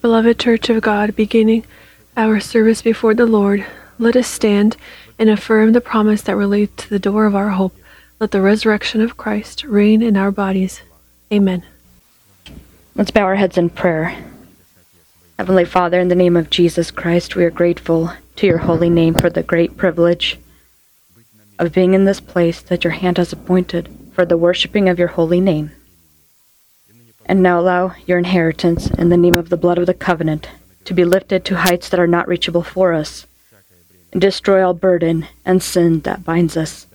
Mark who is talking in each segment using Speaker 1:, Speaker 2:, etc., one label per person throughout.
Speaker 1: Beloved Church of God, beginning our service before the Lord, let us stand and affirm the promise that relates to the door of our hope. Let the resurrection of Christ reign in our bodies. Amen.
Speaker 2: Let's bow our heads in prayer. Heavenly Father, in the name of Jesus Christ, we are grateful to your holy name for the great privilege of being in this place that your hand has appointed for the worshiping of your holy name. And now allow your inheritance in the name of the blood of the covenant to be lifted to heights that are not reachable for us, and destroy all burden and sin that binds us.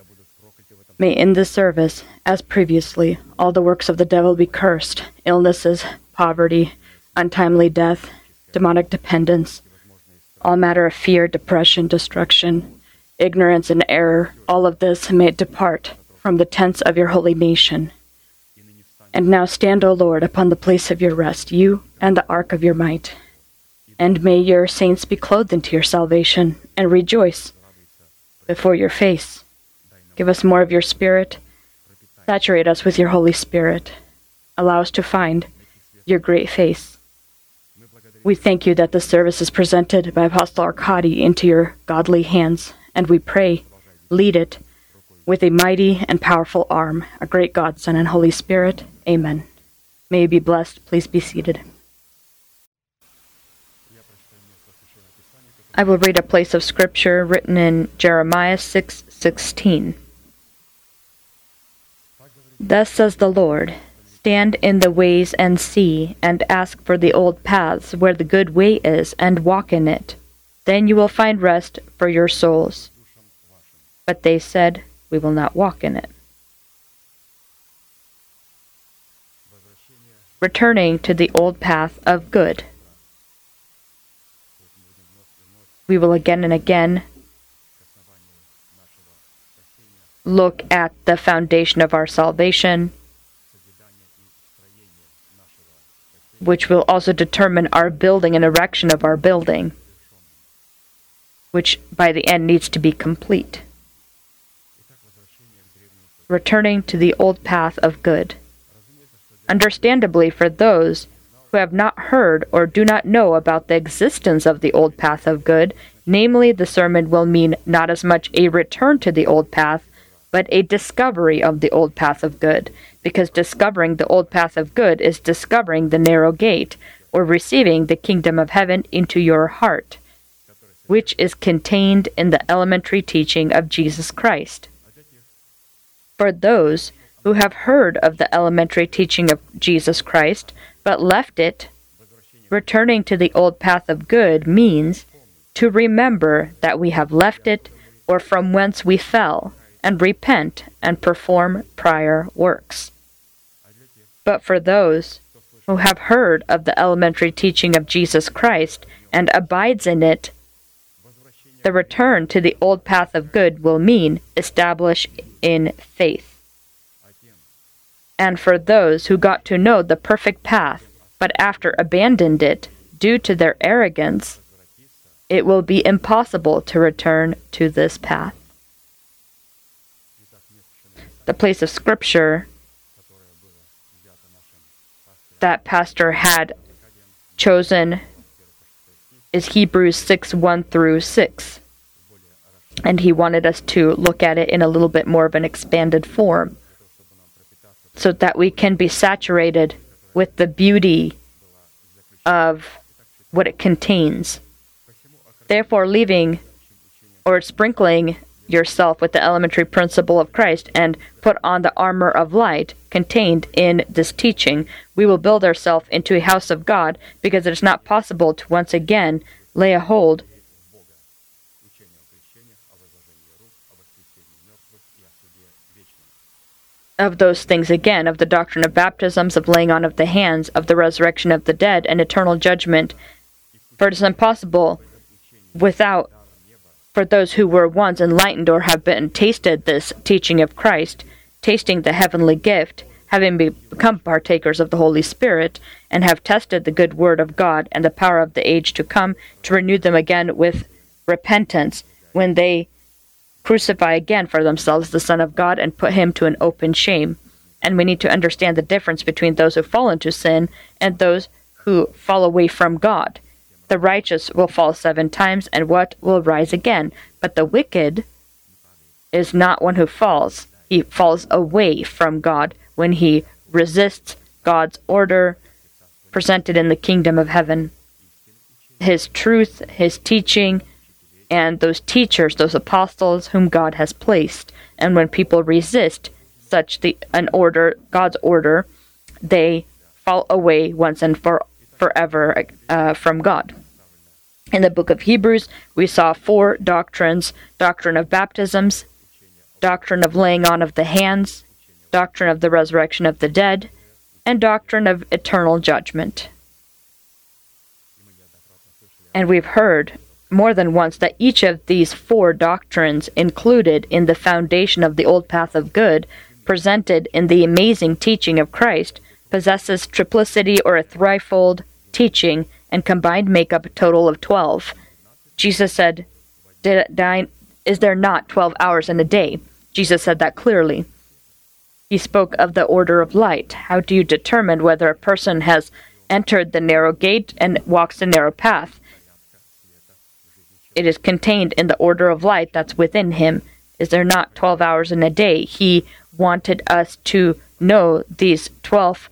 Speaker 2: May in this service, as previously, all the works of the devil be cursed illnesses, poverty, untimely death, demonic dependence, all matter of fear, depression, destruction, ignorance, and error, all of this may it depart from the tents of your holy nation. And now stand, O Lord, upon the place of your rest, you and the ark of your might. And may your saints be clothed into your salvation and rejoice before your face. Give us more of your Spirit. Saturate us with your Holy Spirit. Allow us to find your great face. We thank you that the service is presented by Apostle Arkady into your godly hands, and we pray, lead it with a mighty and powerful arm, a great God, Son, and Holy Spirit. Amen. May you be blessed. Please be seated. I will read a place of scripture written in Jeremiah 6 16. Thus says the Lord Stand in the ways and see, and ask for the old paths where the good way is, and walk in it. Then you will find rest for your souls. But they said, We will not walk in it. Returning to the old path of good. We will again and again look at the foundation of our salvation, which will also determine our building and erection of our building, which by the end needs to be complete. Returning to the old path of good. Understandably, for those who have not heard or do not know about the existence of the old path of good, namely, the sermon will mean not as much a return to the old path, but a discovery of the old path of good, because discovering the old path of good is discovering the narrow gate, or receiving the kingdom of heaven into your heart, which is contained in the elementary teaching of Jesus Christ. For those who have heard of the elementary teaching of Jesus Christ, but left it, returning to the old path of good means to remember that we have left it or from whence we fell, and repent and perform prior works. But for those who have heard of the elementary teaching of Jesus Christ and abides in it, the return to the old path of good will mean establish in faith and for those who got to know the perfect path, but after abandoned it due to their arrogance, it will be impossible to return to this path. The place of Scripture that Pastor had chosen is Hebrews 6 1 through 6. And he wanted us to look at it in a little bit more of an expanded form so that we can be saturated with the beauty of what it contains. Therefore, leaving or sprinkling yourself with the elementary principle of Christ and put on the armor of light contained in this teaching, we will build ourselves into a house of God because it is not possible to once again lay a hold of those things again, of the doctrine of baptisms, of laying on of the hands, of the resurrection of the dead, and eternal judgment. For it is impossible without, for those who were once enlightened or have been tasted this teaching of Christ, tasting the heavenly gift, having become partakers of the Holy Spirit, and have tested the good word of God and the power of the age to come, to renew them again with repentance when they crucify again for themselves the Son of God and put him to an open shame. And we need to understand the difference between those who fall into sin and those who fall away from God. The righteous will fall seven times, and what will rise again? But the wicked is not one who falls. He falls away from God when he resists God's order presented in the kingdom of heaven. His truth, his teaching, and those teachers, those apostles whom God has placed. And when people resist such the an order, God's order, they fall away once and for forever uh, from God. In the book of Hebrews, we saw four doctrines doctrine of baptisms, doctrine of laying on of the hands, doctrine of the resurrection of the dead, and doctrine of eternal judgment. And we've heard more than once that each of these four doctrines included in the foundation of the old path of good, presented in the amazing teaching of Christ, possesses triplicity or a threefold teaching and combined make up a total of 12. Jesus said, Is there not 12 hours in a day? Jesus said that clearly. He spoke of the order of light. How do you determine whether a person has entered the narrow gate and walks the narrow path? It is contained in the order of light that's within him. Is there not 12 hours in a day? He wanted us to know these 12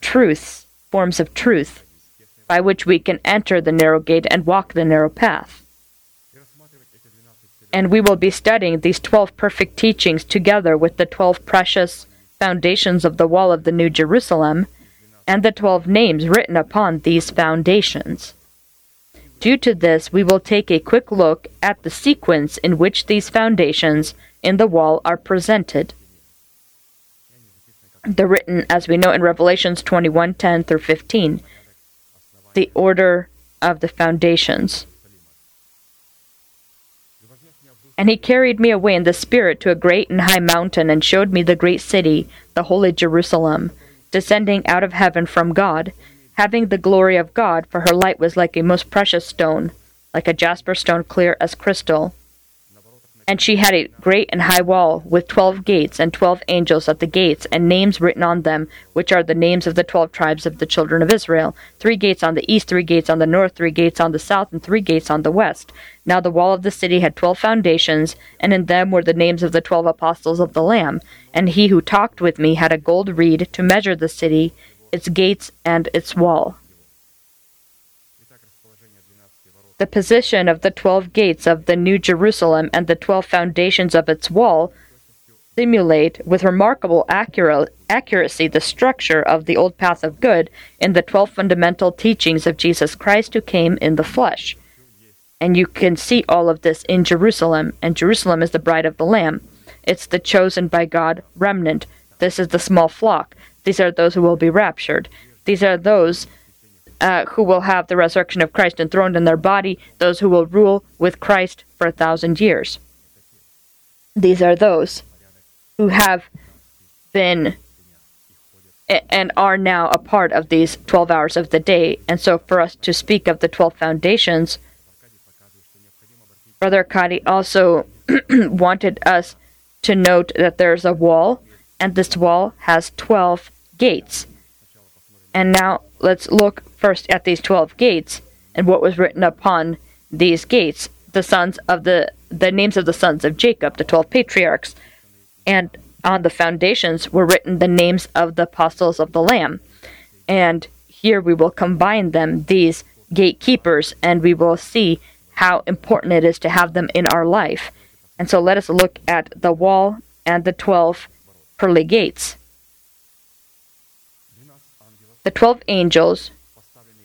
Speaker 2: truths, forms of truth, by which we can enter the narrow gate and walk the narrow path. And we will be studying these 12 perfect teachings together with the 12 precious foundations of the wall of the New Jerusalem and the 12 names written upon these foundations. Due to this, we will take a quick look at the sequence in which these foundations in the wall are presented. They're written, as we know, in Revelations 21 10 through 15, the order of the foundations. And he carried me away in the Spirit to a great and high mountain, and showed me the great city, the holy Jerusalem, descending out of heaven from God having the glory of God, for her light was like a most precious stone, like a jasper stone clear as crystal. And she had a great and high wall, with twelve gates, and twelve angels at the gates, and names written on them, which are the names of the twelve tribes of the children of Israel. Three gates on the east, three gates on the north, three gates on the south, and three gates on the west. Now the wall of the city had twelve foundations, and in them were the names of the twelve apostles of the Lamb. And he who talked with me had a gold reed to measure the city, its gates, and its wall. The position of the twelve gates of the New Jerusalem and the twelve foundations of its wall simulate with remarkable accura- accuracy the structure of the old path of good in the twelve fundamental teachings of Jesus Christ who came in the flesh. And you can see all of this in Jerusalem, and Jerusalem is the bride of the Lamb. It's the chosen by God remnant. This is the small flock. These are those who will be raptured. These are those uh, who will have the resurrection of Christ enthroned in their body, those who will rule with Christ for a thousand years. These are those who have been and are now a part of these 12 hours of the day. And so, for us to speak of the 12 foundations, Brother Kadi also wanted us to note that there's a wall, and this wall has 12 gates. And now let's look first at these 12 gates and what was written upon these gates the sons of the the names of the sons of Jacob the 12 patriarchs. And on the foundations were written the names of the apostles of the lamb. And here we will combine them these gatekeepers and we will see how important it is to have them in our life. And so let us look at the wall and the 12 pearly gates the twelve angels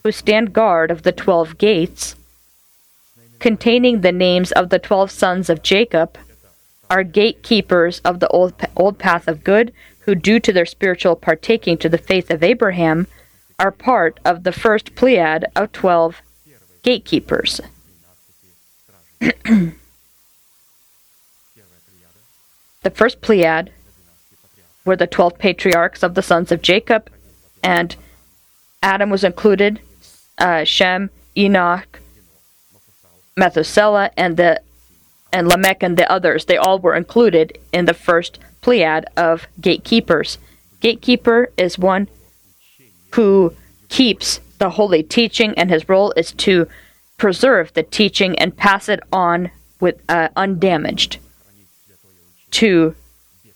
Speaker 2: who stand guard of the twelve gates, containing the names of the twelve sons of Jacob, are gatekeepers of the old, old path of good, who, due to their spiritual partaking to the faith of Abraham, are part of the first pleiad of twelve gatekeepers. the first pleiad were the twelve patriarchs of the sons of Jacob, and Adam was included, uh, Shem, Enoch, Methuselah, and the and Lamech and the others. They all were included in the first pleiad of gatekeepers. Gatekeeper is one who keeps the holy teaching, and his role is to preserve the teaching and pass it on with uh, undamaged. To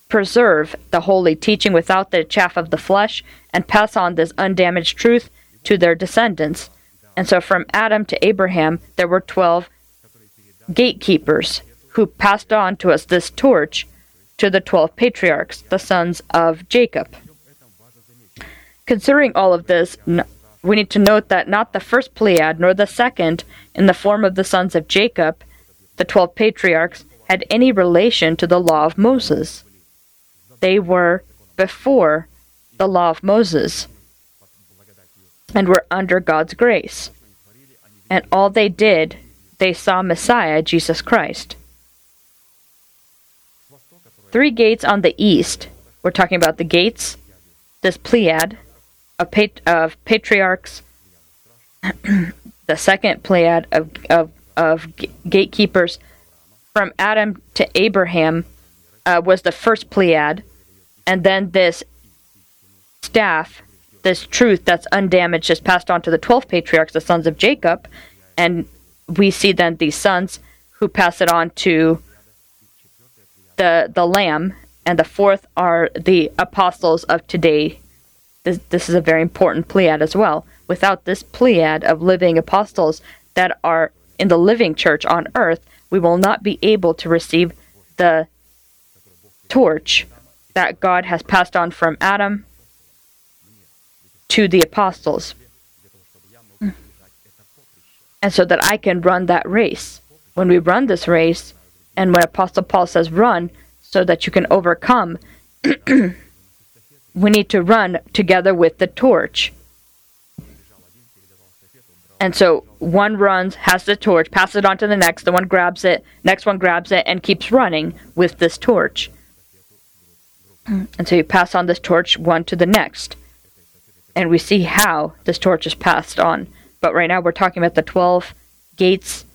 Speaker 2: preserve the holy teaching without the chaff of the flesh and pass on this undamaged truth to their descendants. And so from Adam to Abraham, there were 12 gatekeepers who passed on to us this torch to the 12 patriarchs, the sons of Jacob. Considering all of this, we need to note that not the first Pleiad nor the second, in the form of the sons of Jacob, the 12 patriarchs, had any relation to the law of Moses. They were before the law of Moses and were under God's grace. And all they did, they saw Messiah, Jesus Christ. Three gates on the east. We're talking about the gates, this Pleiad of, of patriarchs, the second Pleiad of, of, of gatekeepers from Adam to Abraham uh, was the first Pleiad, and then this staff, this truth that's undamaged, is passed on to the 12 patriarchs, the sons of Jacob, and we see then these sons who pass it on to the the Lamb, and the fourth are the apostles of today. This, this is a very important pleiad as well. Without this pleiad of living apostles that are in the living church on earth, we will not be able to receive the torch that God has passed on from Adam to the apostles. Mm. And so that I can run that race. When we run this race, and when Apostle Paul says run so that you can overcome, we need to run together with the torch. And so one runs, has the torch, passes it on to the next, the one grabs it, next one grabs it, and keeps running with this torch. And so you pass on this torch one to the next. And we see how this torch is passed on. But right now we're talking about the 12 gates,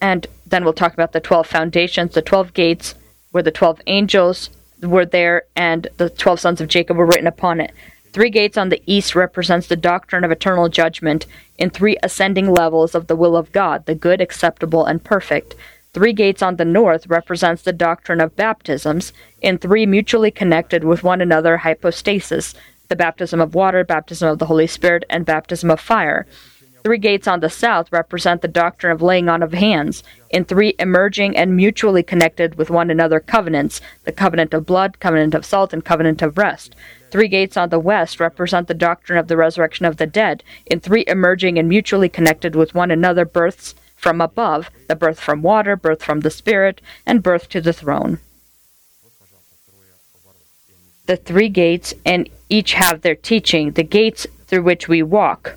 Speaker 2: and then we'll talk about the 12 foundations. The 12 gates where the 12 angels were there, and the 12 sons of Jacob were written upon it. Three gates on the east represents the doctrine of eternal judgment in three ascending levels of the will of God, the good, acceptable, and perfect. Three gates on the north represents the doctrine of baptisms in three mutually connected with one another hypostasis, the baptism of water, baptism of the Holy Spirit, and baptism of fire. Three gates on the south represent the doctrine of laying on of hands in three emerging and mutually connected with one another covenants the covenant of blood, covenant of salt, and covenant of rest. Three gates on the west represent the doctrine of the resurrection of the dead in three emerging and mutually connected with one another births from above, the birth from water, birth from the Spirit, and birth to the throne. The three gates, and each have their teaching, the gates through which we walk,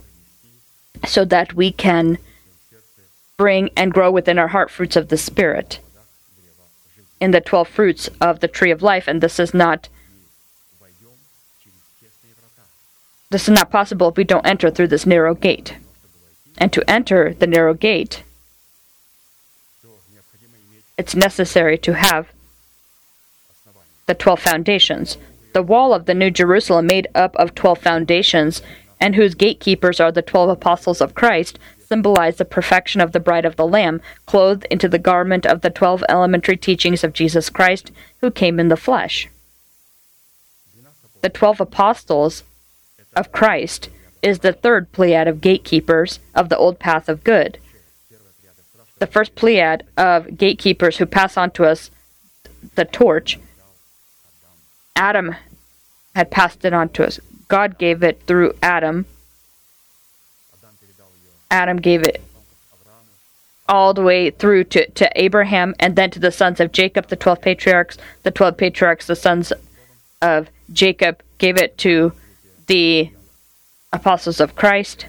Speaker 2: so that we can bring and grow within our heart fruits of the Spirit in the 12 fruits of the tree of life, and this is not. This is not possible if we don't enter through this narrow gate. And to enter the narrow gate, it's necessary to have the 12 foundations. The wall of the New Jerusalem, made up of 12 foundations, and whose gatekeepers are the 12 apostles of Christ, symbolize the perfection of the bride of the Lamb, clothed into the garment of the 12 elementary teachings of Jesus Christ, who came in the flesh. The 12 apostles of Christ is the third pleiad of gatekeepers of the old path of good the first pleiad of gatekeepers who pass on to us the torch. Adam had passed it on to us. God gave it through Adam. Adam gave it all the way through to, to Abraham and then to the sons of Jacob, the 12 patriarchs. The 12 patriarchs, the sons of Jacob, gave it to the apostles of Christ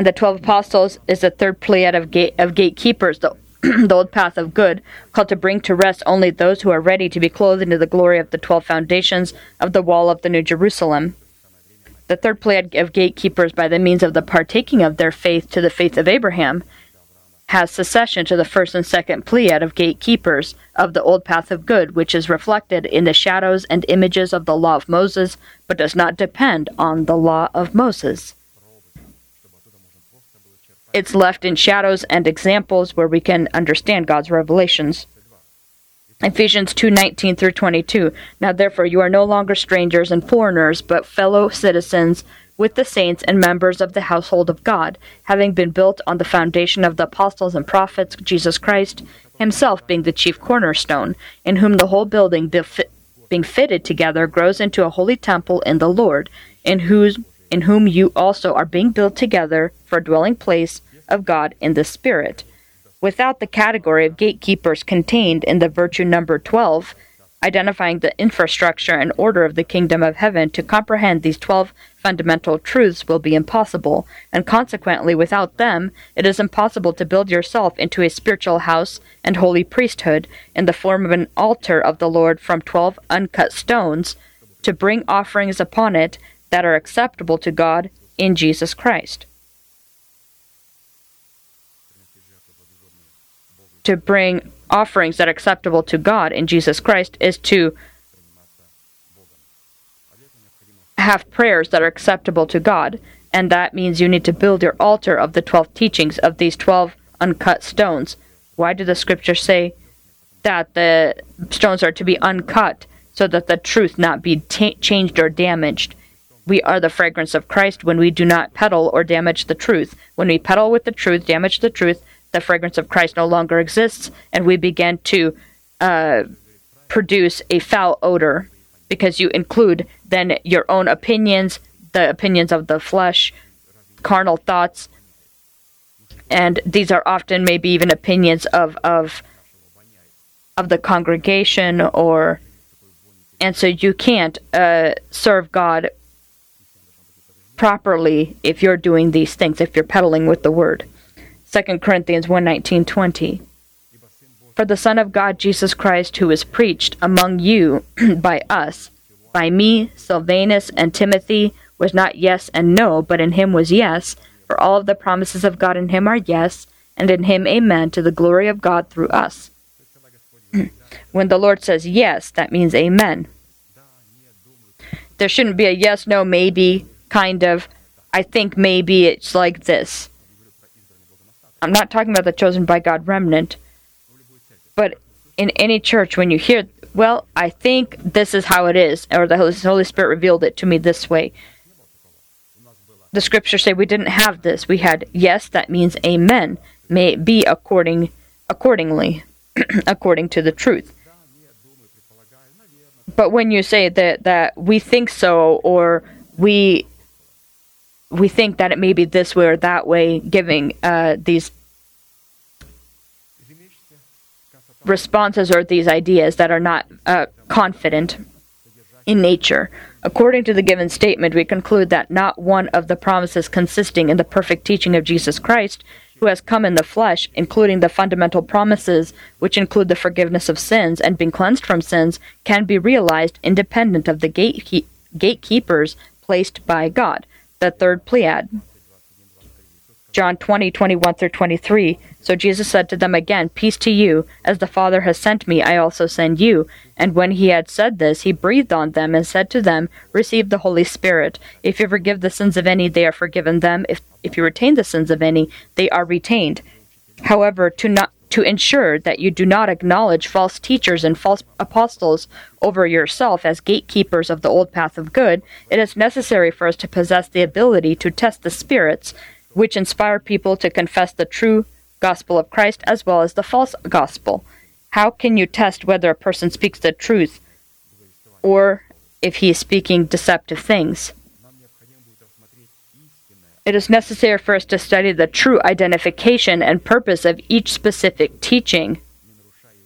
Speaker 2: and the twelve apostles is the third pleiad of, gate, of gatekeepers, the, the old path of good, called to bring to rest only those who are ready to be clothed into the glory of the twelve foundations of the wall of the New Jerusalem. The third pleiad of gatekeepers, by the means of the partaking of their faith to the faith of Abraham, has succession to the first and second pleiad of gatekeepers of the old path of good, which is reflected in the shadows and images of the law of Moses, but does not depend on the law of Moses. It's left in shadows and examples where we can understand God's revelations. Ephesians 2:19 through 22. Now therefore you are no longer strangers and foreigners, but fellow citizens with the saints and members of the household of God, having been built on the foundation of the apostles and prophets, Jesus Christ himself being the chief cornerstone, in whom the whole building being fitted together grows into a holy temple in the Lord, in whose in whom you also are being built together for a dwelling place of God in the Spirit. Without the category of gatekeepers contained in the virtue number 12, identifying the infrastructure and order of the kingdom of heaven to comprehend these 12 fundamental truths will be impossible, and consequently, without them, it is impossible to build yourself into a spiritual house and holy priesthood in the form of an altar of the Lord from 12 uncut stones to bring offerings upon it that are acceptable to God in Jesus Christ. to bring offerings that are acceptable to God in Jesus Christ is to have prayers that are acceptable to God. And that means you need to build your altar of the 12 teachings of these 12 uncut stones. Why do the scriptures say that the stones are to be uncut so that the truth not be t- changed or damaged? We are the fragrance of Christ when we do not peddle or damage the truth. When we peddle with the truth, damage the truth, the fragrance of Christ no longer exists, and we begin to uh, produce a foul odor because you include then your own opinions, the opinions of the flesh, carnal thoughts, and these are often maybe even opinions of of of the congregation or and so you can't uh, serve God properly if you're doing these things if you're peddling with the word 2 Corinthians 1 20. For the Son of God, Jesus Christ, who is preached among you by us, by me, Silvanus, and Timothy, was not yes and no, but in him was yes, for all of the promises of God in him are yes, and in him amen, to the glory of God through us. when the Lord says yes, that means amen. There shouldn't be a yes, no, maybe kind of, I think maybe it's like this. I'm not talking about the chosen by God remnant, but in any church, when you hear, well, I think this is how it is, or the Holy Spirit revealed it to me this way. The scriptures say we didn't have this. We had yes, that means amen. May it be according accordingly, according to the truth. But when you say that that we think so or we we think that it may be this way or that way, giving uh, these responses or these ideas that are not uh, confident in nature. According to the given statement, we conclude that not one of the promises consisting in the perfect teaching of Jesus Christ, who has come in the flesh, including the fundamental promises, which include the forgiveness of sins and being cleansed from sins, can be realized independent of the gatekeep- gatekeepers placed by God the third pleiad. John 20, 21 through 23. So Jesus said to them again, Peace to you. As the Father has sent me, I also send you. And when he had said this, he breathed on them and said to them, Receive the Holy Spirit. If you forgive the sins of any, they are forgiven them. If, if you retain the sins of any, they are retained. However, to not to ensure that you do not acknowledge false teachers and false apostles over yourself as gatekeepers of the old path of good, it is necessary for us to possess the ability to test the spirits which inspire people to confess the true gospel of Christ as well as the false gospel. How can you test whether a person speaks the truth or if he is speaking deceptive things? It is necessary for us to study the true identification and purpose of each specific teaching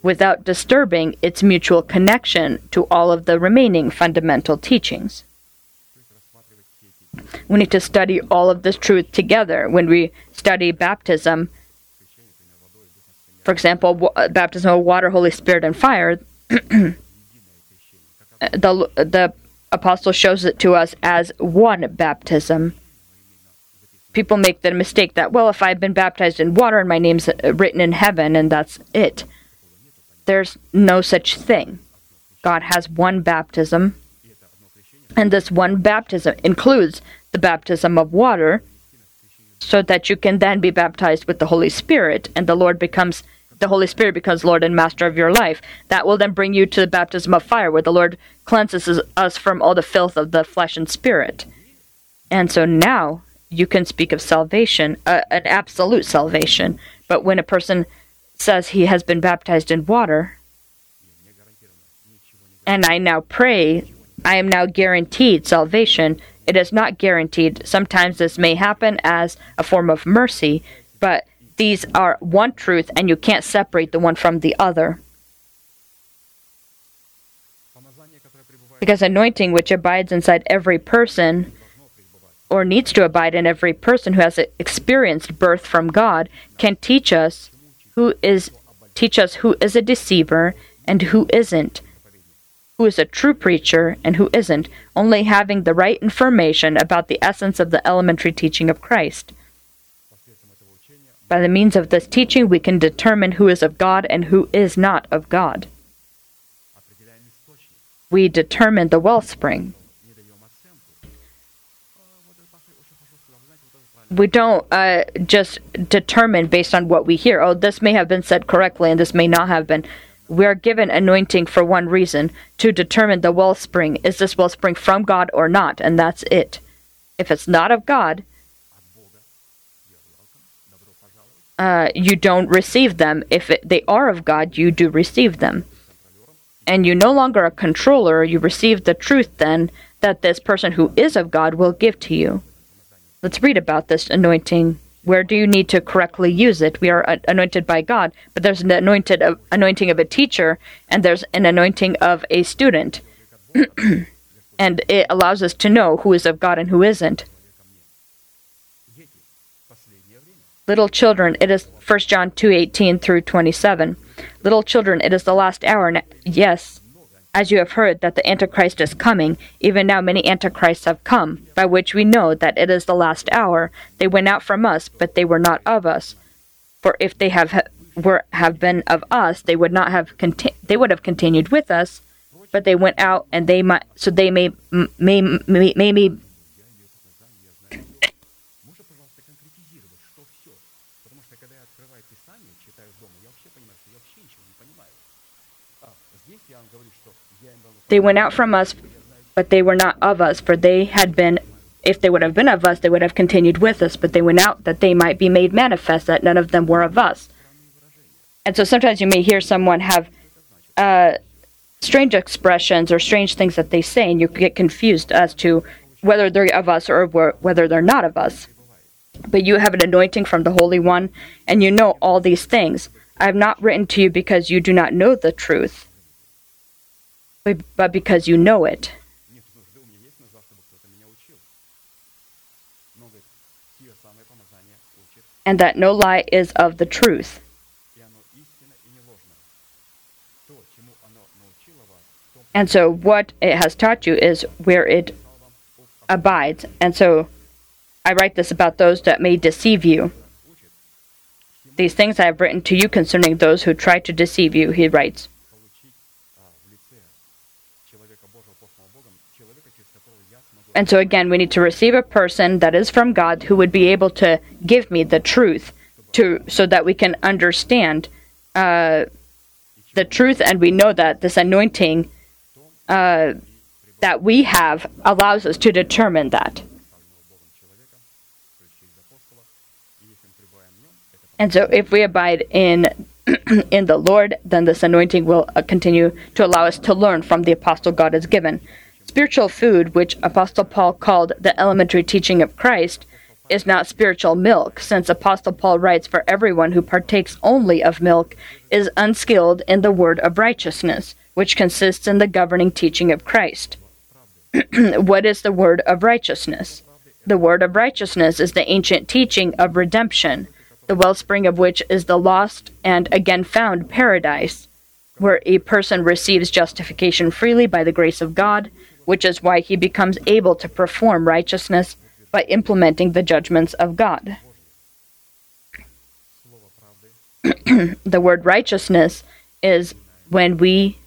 Speaker 2: without disturbing its mutual connection to all of the remaining fundamental teachings. We need to study all of this truth together. When we study baptism, for example, uh, baptism of water, Holy Spirit, and fire, the the apostle shows it to us as one baptism people make the mistake that, well, if I've been baptized in water and my name's uh, written in heaven and that's it. There's no such thing. God has one baptism, and this one baptism includes the baptism of water, so that you can then be baptized with the Holy Spirit, and the Lord becomes the Holy Spirit becomes Lord and Master of your life. That will then bring you to the baptism of fire, where the Lord cleanses us from all the filth of the flesh and spirit. And so now you can speak of salvation, uh, an absolute salvation. But when a person says he has been baptized in water, and I now pray, I am now guaranteed salvation. It is not guaranteed. Sometimes this may happen as a form of mercy, but these are one truth, and you can't separate the one from the other. Because anointing, which abides inside every person, or needs to abide in every person who has experienced birth from God, can teach us who is teach us who is a deceiver and who isn't, who is a true preacher and who isn't, only having the right information about the essence of the elementary teaching of Christ. By the means of this teaching, we can determine who is of God and who is not of God. We determine the wellspring. We don't uh, just determine based on what we hear. Oh, this may have been said correctly and this may not have been. We are given anointing for one reason to determine the wellspring. Is this wellspring from God or not? And that's it. If it's not of God, uh, you don't receive them. If it, they are of God, you do receive them. And you no longer a controller, you receive the truth then that this person who is of God will give to you. Let's read about this anointing. Where do you need to correctly use it? We are anointed by God, but there's an anointed uh, anointing of a teacher, and there's an anointing of a student. and it allows us to know who is of God and who isn't. Little children, it is 1 John 2:18 through 27. Little children, it is the last hour. Yes, as you have heard that the Antichrist is coming, even now many Antichrists have come, by which we know that it is the last hour. They went out from us, but they were not of us. For if they have were have been of us, they would not have conti- they would have continued with us. But they went out, and they might so they may may may, may, may They went out from us, but they were not of us, for they had been, if they would have been of us, they would have continued with us, but they went out that they might be made manifest that none of them were of us. And so sometimes you may hear someone have uh, strange expressions or strange things that they say, and you get confused as to whether they're of us or whether they're not of us. But you have an anointing from the Holy One, and you know all these things. I have not written to you because you do not know the truth but because you know it. And that no lie is of the truth. And so, what it has taught you is where it abides. And so, I write this about those that may deceive you. These things I have written to you concerning those who try to deceive you, he writes. And so again, we need to receive a person that is from God who would be able to give me the truth, to so that we can understand uh, the truth, and we know that this anointing uh, that we have allows us to determine that. And so, if we abide in in the Lord, then this anointing will uh, continue to allow us to learn from the apostle God has given. Spiritual food, which Apostle Paul called the elementary teaching of Christ, is not spiritual milk, since Apostle Paul writes, For everyone who partakes only of milk is unskilled in the word of righteousness, which consists in the governing teaching of Christ. what is the word of righteousness? The word of righteousness is the ancient teaching of redemption, the wellspring of which is the lost and again found paradise, where a person receives justification freely by the grace of God which is why he becomes able to perform righteousness by implementing the judgments of God. the word righteousness is when we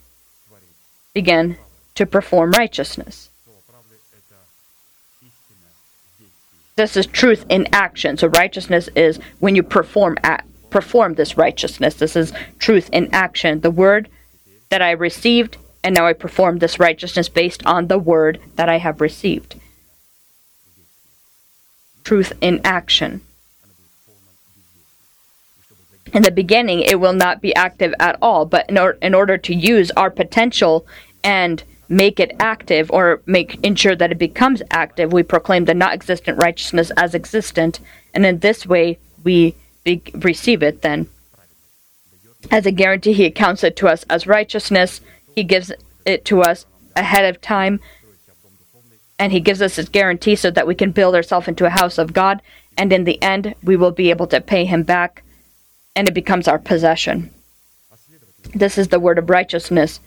Speaker 2: begin to perform righteousness. This is truth in action. So righteousness is when you perform at, perform this righteousness. This is truth in action. The word that I received and now I perform this righteousness based on the word that I have received. Truth in action. In the beginning, it will not be active at all, but in, or- in order to use our potential and make it active or make ensure that it becomes active, we proclaim the not existent righteousness as existent, and in this way we be- receive it then. As a guarantee, he accounts it to us as righteousness. He gives it to us ahead of time, and he gives us his guarantee so that we can build ourselves into a house of God, and in the end, we will be able to pay him back, and it becomes our possession. This is the word of righteousness.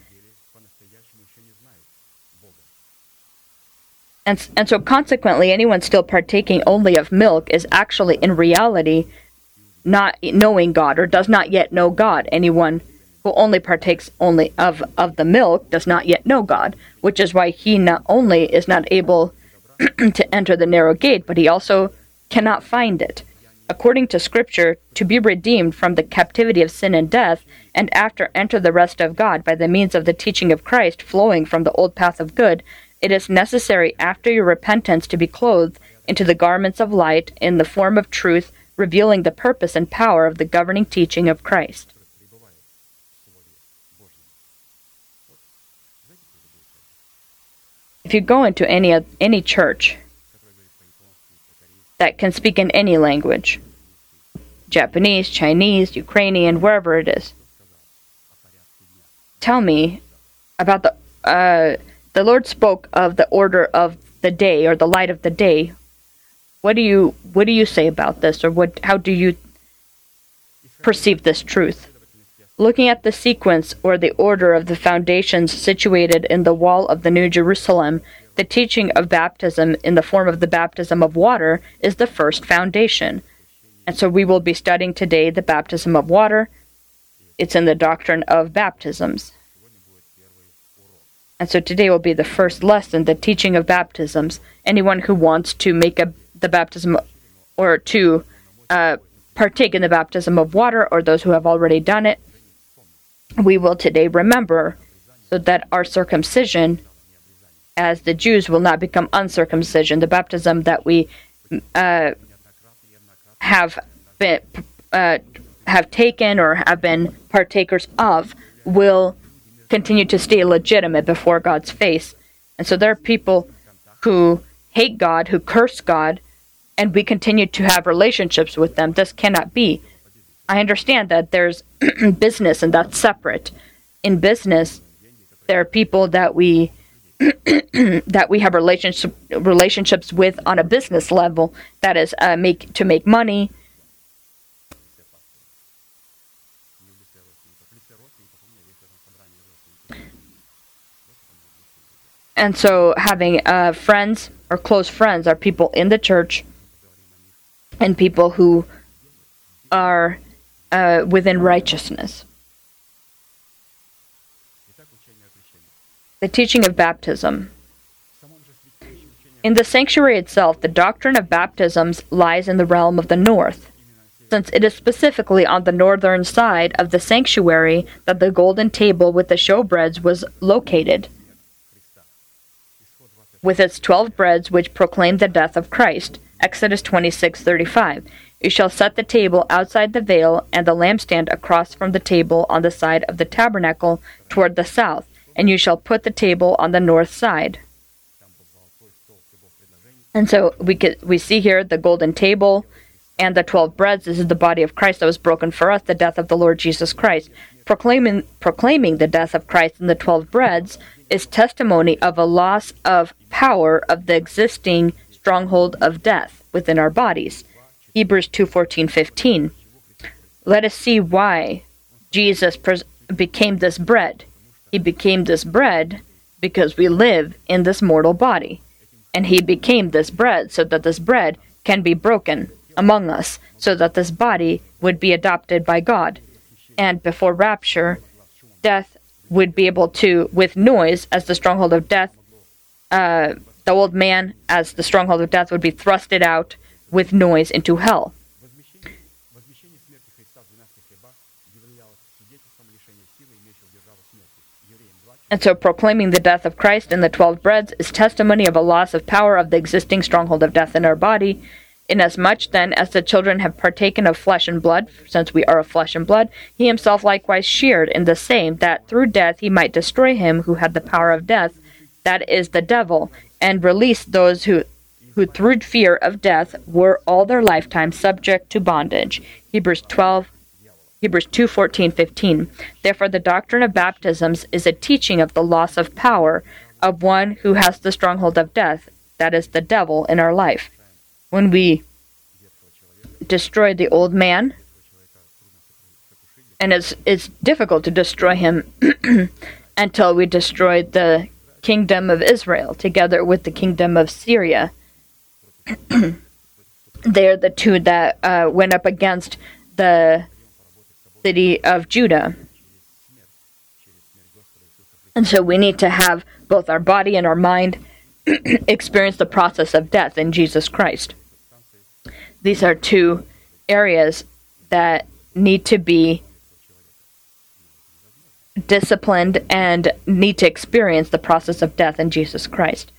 Speaker 2: And, and so, consequently, anyone still partaking only of milk is actually, in reality, not knowing God or does not yet know God. Anyone who only partakes only of, of the milk does not yet know God, which is why he not only is not able to enter the narrow gate, but he also cannot find it. According to Scripture, to be redeemed from the captivity of sin and death, and after enter the rest of God by the means of the teaching of Christ flowing from the old path of good, it is necessary after your repentance to be clothed into the garments of light in the form of truth, revealing the purpose and power of the governing teaching of Christ. If you go into any any church that can speak in any language, Japanese, Chinese, Ukrainian, wherever it is, tell me about the uh, the Lord spoke of the order of the day or the light of the day. What do you what do you say about this, or what? How do you perceive this truth? Looking at the sequence or the order of the foundations situated in the wall of the New Jerusalem, the teaching of baptism in the form of the baptism of water is the first foundation. And so we will be studying today the baptism of water. It's in the doctrine of baptisms. And so today will be the first lesson, the teaching of baptisms. Anyone who wants to make a, the baptism or to uh, partake in the baptism of water, or those who have already done it, we will today remember so that our circumcision as the Jews will not become uncircumcision. The baptism that we uh, have been uh, have taken or have been partakers of will continue to stay legitimate before God's face. And so there are people who hate God, who curse God, and we continue to have relationships with them. This cannot be. I understand that there's business and that's separate. In business, there are people that we that we have relationship relationships with on a business level. That is uh, make to make money. And so, having uh, friends or close friends are people in the church and people who are uh, within righteousness. The teaching of baptism. In the sanctuary itself, the doctrine of baptisms lies in the realm of the north, since it is specifically on the northern side of the sanctuary that the golden table with the showbreads was located, with its twelve breads which proclaim the death of Christ. Exodus 26:35. You shall set the table outside the veil, and the lampstand across from the table on the side of the tabernacle toward the south, and you shall put the table on the north side. And so we get, we see here the golden table and the twelve breads. This is the body of Christ that was broken for us, the death of the Lord Jesus Christ. Proclaiming proclaiming the death of Christ in the twelve breads is testimony of a loss of power of the existing stronghold of death within our bodies. Hebrews 2:14 15. Let us see why Jesus pres- became this bread. He became this bread because we live in this mortal body. And he became this bread, so that this bread can be broken among us, so that this body would be adopted by God. And before rapture, death would be able to, with noise as the stronghold of death, uh, the old man as the stronghold of death would be thrusted out with noise into hell. And so proclaiming the death of Christ in the twelve breads is testimony of a loss of power of the existing stronghold of death in our body. Inasmuch then as the children have partaken of flesh and blood, since we are of flesh and blood, he himself likewise shared in the same, that through death he might destroy him who had the power of death, that is the devil, and release those who who through fear of death were all their lifetime subject to bondage. Hebrews 12 Hebrews 2 14, 15. Therefore, the doctrine of baptisms is a teaching of the loss of power of one who has the stronghold of death, that is, the devil, in our life. When we destroy the old man, and it's, it's difficult to destroy him until we destroy the kingdom of Israel together with the kingdom of Syria. They're the two that uh, went up against the city of Judah. And so we need to have both our body and our mind experience the process of death in Jesus Christ. These are two areas that need to be disciplined and need to experience the process of death in Jesus Christ.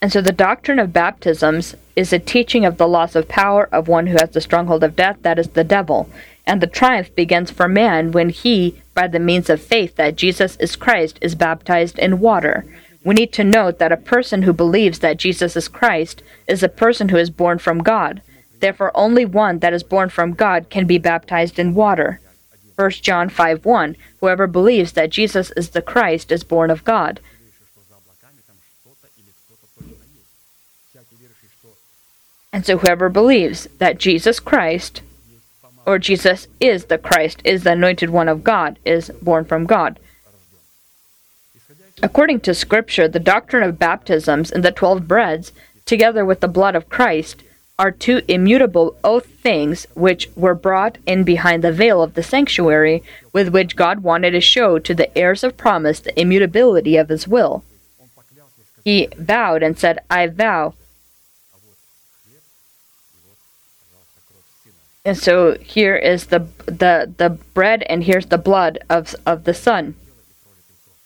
Speaker 2: And so the doctrine of baptisms is a teaching of the loss of power of one who has the stronghold of death, that is the devil. And the triumph begins for man when he, by the means of faith that Jesus is Christ, is baptized in water. We need to note that a person who believes that Jesus is Christ is a person who is born from God. Therefore, only one that is born from God can be baptized in water. 1 John 5 1 Whoever believes that Jesus is the Christ is born of God. And so whoever believes that Jesus Christ or Jesus is the Christ, is the anointed one of God, is born from God. According to Scripture, the doctrine of baptisms and the twelve breads, together with the blood of Christ, are two immutable oath things which were brought in behind the veil of the sanctuary, with which God wanted to show to the heirs of promise the immutability of his will. He vowed and said, I vow. And so here is the the the bread and here's the blood of of the son.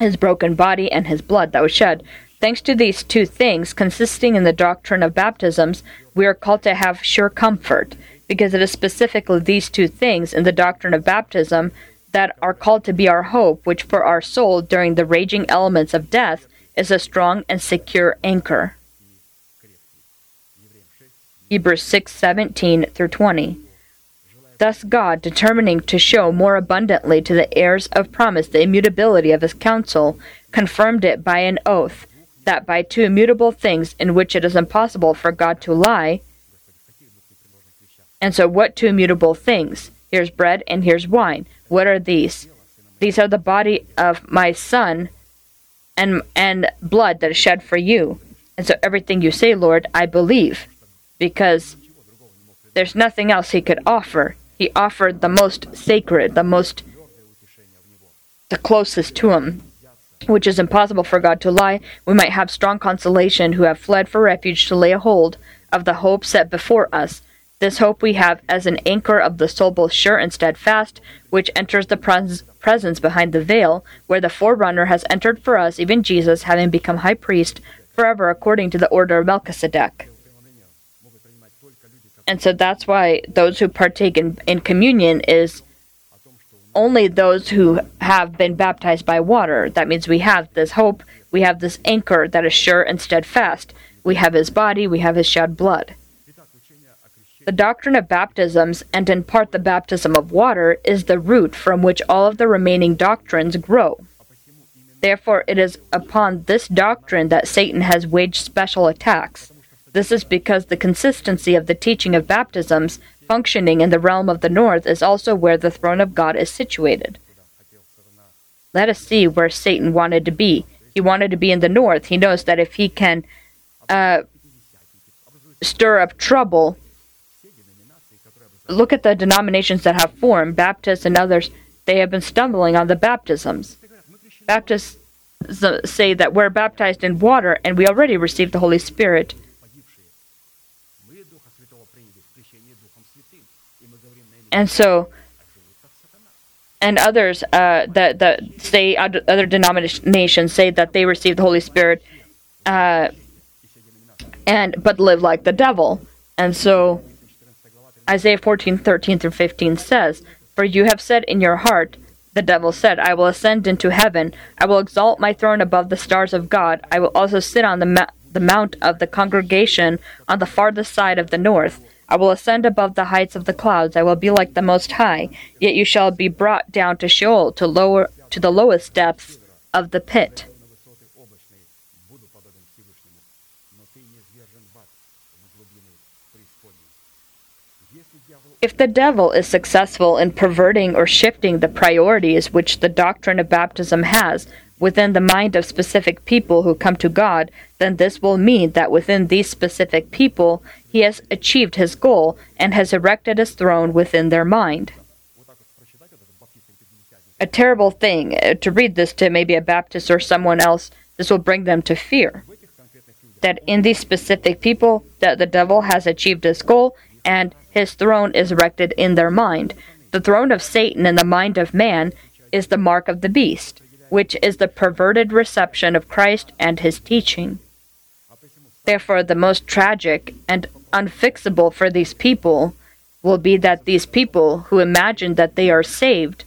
Speaker 2: His broken body and his blood that was shed. Thanks to these two things consisting in the doctrine of baptisms, we are called to have sure comfort, because it is specifically these two things in the doctrine of baptism that are called to be our hope, which for our soul during the raging elements of death is a strong and secure anchor. Hebrews 6:17 through 20. Thus God, determining to show more abundantly to the heirs of promise the immutability of his counsel, confirmed it by an oath, that by two immutable things in which it is impossible for God to lie. And so, what two immutable things? Here's bread and here's wine. What are these? These are the body of my son and and blood that is shed for you. And so everything you say, Lord, I believe, because there's nothing else he could offer. He offered the most sacred, the most the closest to him, which is impossible for God to lie. We might have strong consolation who have fled for refuge to lay a hold of the hope set before us. This hope we have as an anchor of the soul both sure and steadfast, which enters the pres- presence behind the veil, where the forerunner has entered for us, even Jesus, having become high priest forever according to the order of Melchizedek. And so that's why those who partake in, in communion is only those who have been baptized by water. That means we have this hope, we have this anchor that is sure and steadfast. We have his body, we have his shed blood. The doctrine of baptisms, and in part the baptism of water, is the root from which all of the remaining doctrines grow. Therefore, it is upon this doctrine that Satan has waged special attacks. This is because the consistency of the teaching of baptisms functioning in the realm of the north is also where the throne of God is situated. Let us see where Satan wanted to be. He wanted to be in the north. He knows that if he can uh, stir up trouble, look at the denominations that have formed, Baptists and others, they have been stumbling on the baptisms. Baptists say that we're baptized in water and we already received the Holy Spirit. And so, and others uh, that that say other denominations say that they receive the Holy Spirit, uh, and but live like the devil. And so, Isaiah fourteen thirteen through fifteen says, "For you have said in your heart." The devil said, I will ascend into heaven. I will exalt my throne above the stars of God. I will also sit on the, ma- the mount of the congregation on the farthest side of the north. I will ascend above the heights of the clouds. I will be like the Most High. Yet you shall be brought down to Sheol, to lower, to the lowest depths of the pit. If the devil is successful in perverting or shifting the priorities which the doctrine of baptism has within the mind of specific people who come to God, then this will mean that within these specific people, he has achieved his goal and has erected his throne within their mind. A terrible thing uh, to read this to maybe a Baptist or someone else, this will bring them to fear. That in these specific people, that the devil has achieved his goal and his throne is erected in their mind. The throne of Satan in the mind of man is the mark of the beast, which is the perverted reception of Christ and his teaching. Therefore, the most tragic and unfixable for these people will be that these people who imagine that they are saved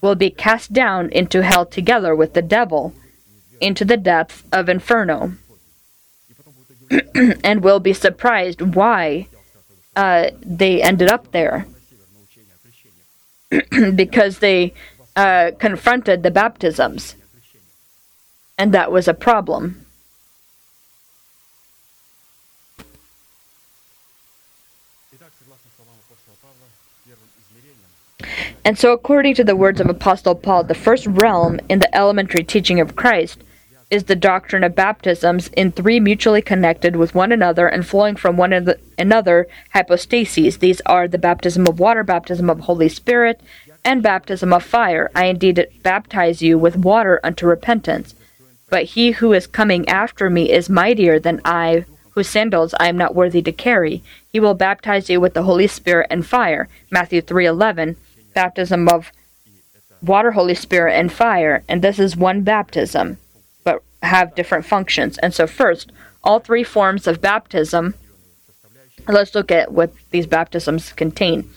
Speaker 2: will be cast down into hell together with the devil, into the depths of inferno, and will be surprised why uh, they ended up there. because they uh, confronted the baptisms, and that was a problem. And so, according to the words of Apostle Paul, the first realm in the elementary teaching of Christ is the doctrine of baptisms in three mutually connected with one another and flowing from one another hypostases. These are the baptism of water, baptism of Holy Spirit, and baptism of fire. I indeed baptize you with water unto repentance. But he who is coming after me is mightier than I, whose sandals I am not worthy to carry. He will baptize you with the Holy Spirit and fire. Matthew 3:11. Baptism of water, Holy Spirit, and fire. And this is one baptism, but have different functions. And so first, all three forms of baptism let's look at what these baptisms contain.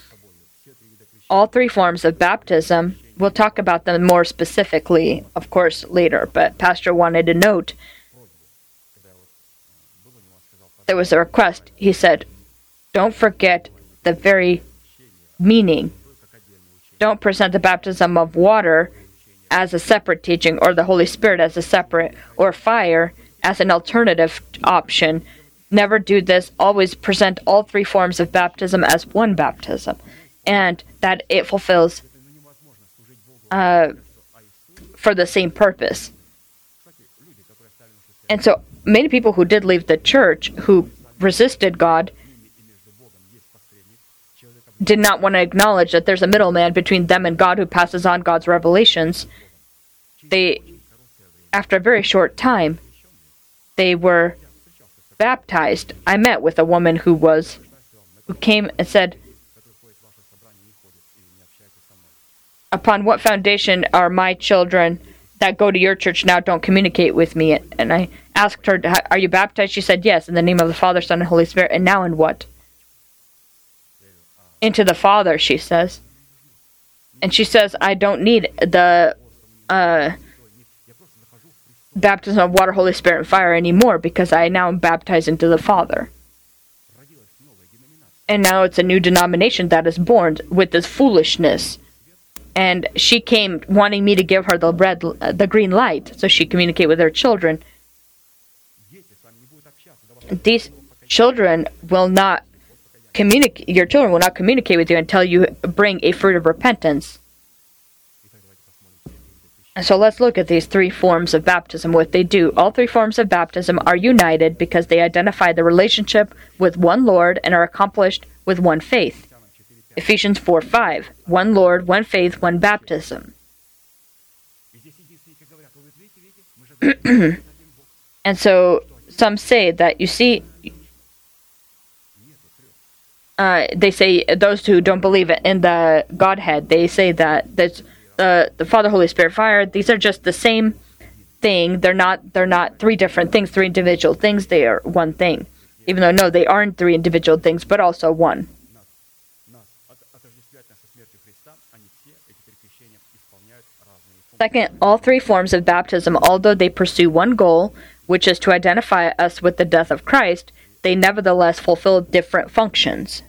Speaker 2: All three forms of baptism, we'll talk about them more specifically, of course, later, but Pastor wanted to note there was a request. He said, Don't forget the very meaning. Don't present the baptism of water as a separate teaching or the Holy Spirit as a separate or fire as an alternative option. Never do this. Always present all three forms of baptism as one baptism and that it fulfills uh, for the same purpose. And so many people who did leave the church, who resisted God, did not want to acknowledge that there's a middleman between them and God who passes on God's revelations. They, after a very short time, they were baptized. I met with a woman who was, who came and said, Upon what foundation are my children that go to your church now don't communicate with me? And I asked her, Are you baptized? She said, Yes, in the name of the Father, Son, and Holy Spirit. And now in what? into the Father, she says. And she says, I don't need the uh, baptism of water, Holy Spirit, and fire anymore because I now am baptized into the Father. And now it's a new denomination that is born with this foolishness. And she came wanting me to give her the red, the green light, so she communicate with her children. These children will not your children will not communicate with you until you bring a fruit of repentance. And so let's look at these three forms of baptism, what they do. All three forms of baptism are united because they identify the relationship with one Lord and are accomplished with one faith. Ephesians 4 5. One Lord, one faith, one baptism. and so some say that, you see, uh, they say those who don't believe in the Godhead, they say that that the uh, the Father, Holy Spirit, fire. These are just the same thing. They're not they're not three different things, three individual things. They are one thing. Even though no, they aren't three individual things, but also one. Second, all three forms of baptism, although they pursue one goal, which is to identify us with the death of Christ, they nevertheless fulfill different functions.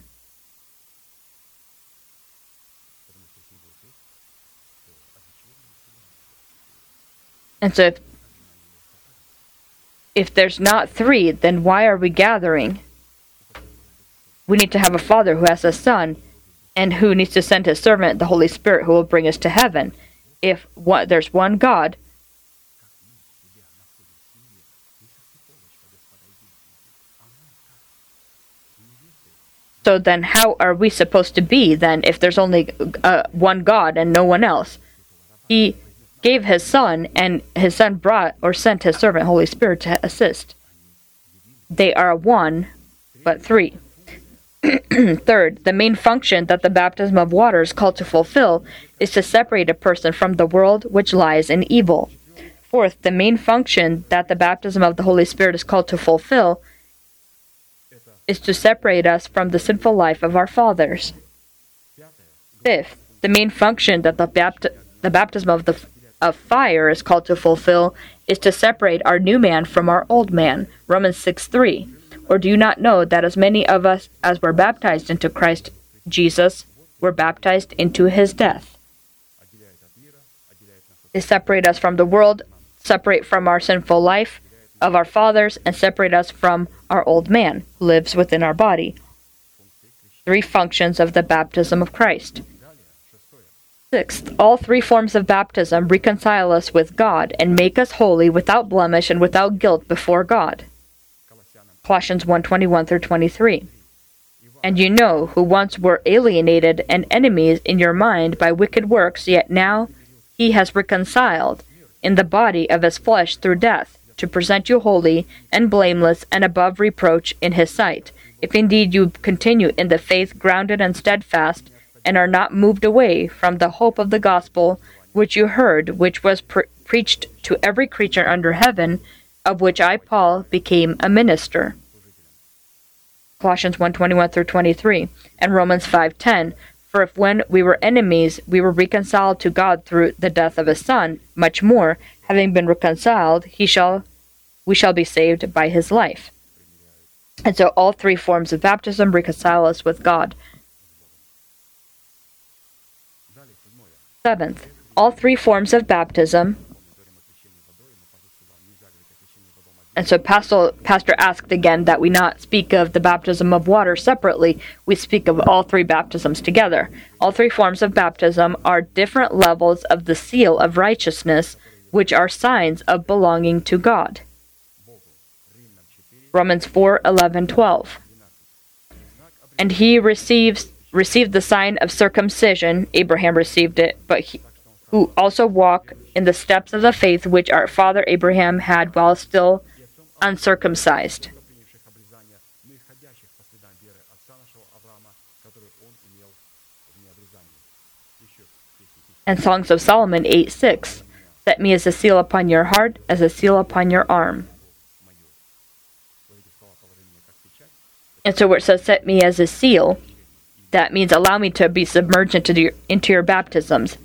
Speaker 2: And so, if, if there's not three, then why are we gathering? We need to have a Father who has a Son, and who needs to send his servant, the Holy Spirit, who will bring us to heaven. If there's one God, so then how are we supposed to be then if there's only uh, one God and no one else? He gave his Son, and his Son brought or sent his servant, Holy Spirit, to assist. They are one, but three. Third, the main function that the baptism of water is called to fulfill is to separate a person from the world which lies in evil. Fourth, the main function that the baptism of the Holy Spirit is called to fulfill is to separate us from the sinful life of our fathers. Fifth, the main function that the, the baptism of the of fire is called to fulfill is to separate our new man from our old man. Romans 6 3. Or do you not know that as many of us as were baptized into Christ Jesus were baptized into his death? They separate us from the world, separate from our sinful life of our fathers, and separate us from our old man who lives within our body. Three functions of the baptism of Christ. Sixth, all three forms of baptism reconcile us with God and make us holy without blemish and without guilt before God. Colossians 1:21 through 23. And you know who once were alienated and enemies in your mind by wicked works, yet now he has reconciled in the body of his flesh through death, to present you holy and blameless and above reproach in his sight. If indeed you continue in the faith grounded and steadfast, and are not moved away from the hope of the gospel which you heard, which was pre- preached to every creature under heaven, of which I, Paul, became a minister. Colossians 1:21 through 23 and Romans 5:10 For if when we were enemies we were reconciled to God through the death of his son much more having been reconciled he shall we shall be saved by his life. And so all three forms of baptism reconcile us with God. Seventh, all three forms of baptism. And so Pastor, Pastor asked again that we not speak of the baptism of water separately. We speak of all three baptisms together. All three forms of baptism are different levels of the seal of righteousness, which are signs of belonging to God. Romans 4 11 12. And he receives received the sign of circumcision, Abraham received it, but he, who also walk in the steps of the faith which our father Abraham had while still uncircumcised. And Songs of Solomon 8 6 Set me as a seal upon your heart, as a seal upon your arm. And so, where it says, Set me as a seal, that means allow me to be submerged into your, into your baptisms.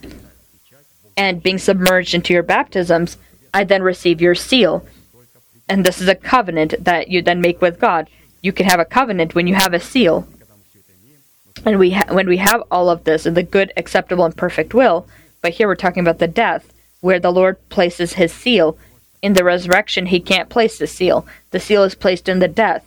Speaker 2: And being submerged into your baptisms, I then receive your seal. And this is a covenant that you then make with God. You can have a covenant when you have a seal. And we ha- when we have all of this in the good, acceptable, and perfect will, but here we're talking about the death, where the Lord places His seal. In the resurrection, He can't place the seal. The seal is placed in the death.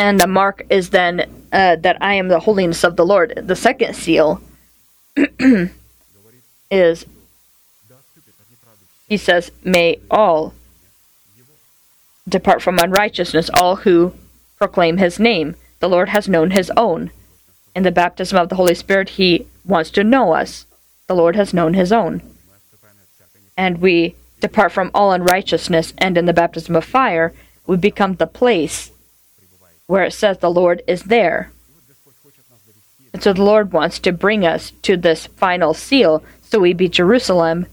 Speaker 2: And the mark is then uh, that I am the holiness of the Lord. The second seal is, he says, may all depart from unrighteousness, all who proclaim his name. The Lord has known his own. In the baptism of the Holy Spirit, he wants to know us. The Lord has known his own. And we depart from all unrighteousness, and in the baptism of fire, we become the place where it says the Lord is there. And so the Lord wants to bring us to this final seal so we be Jerusalem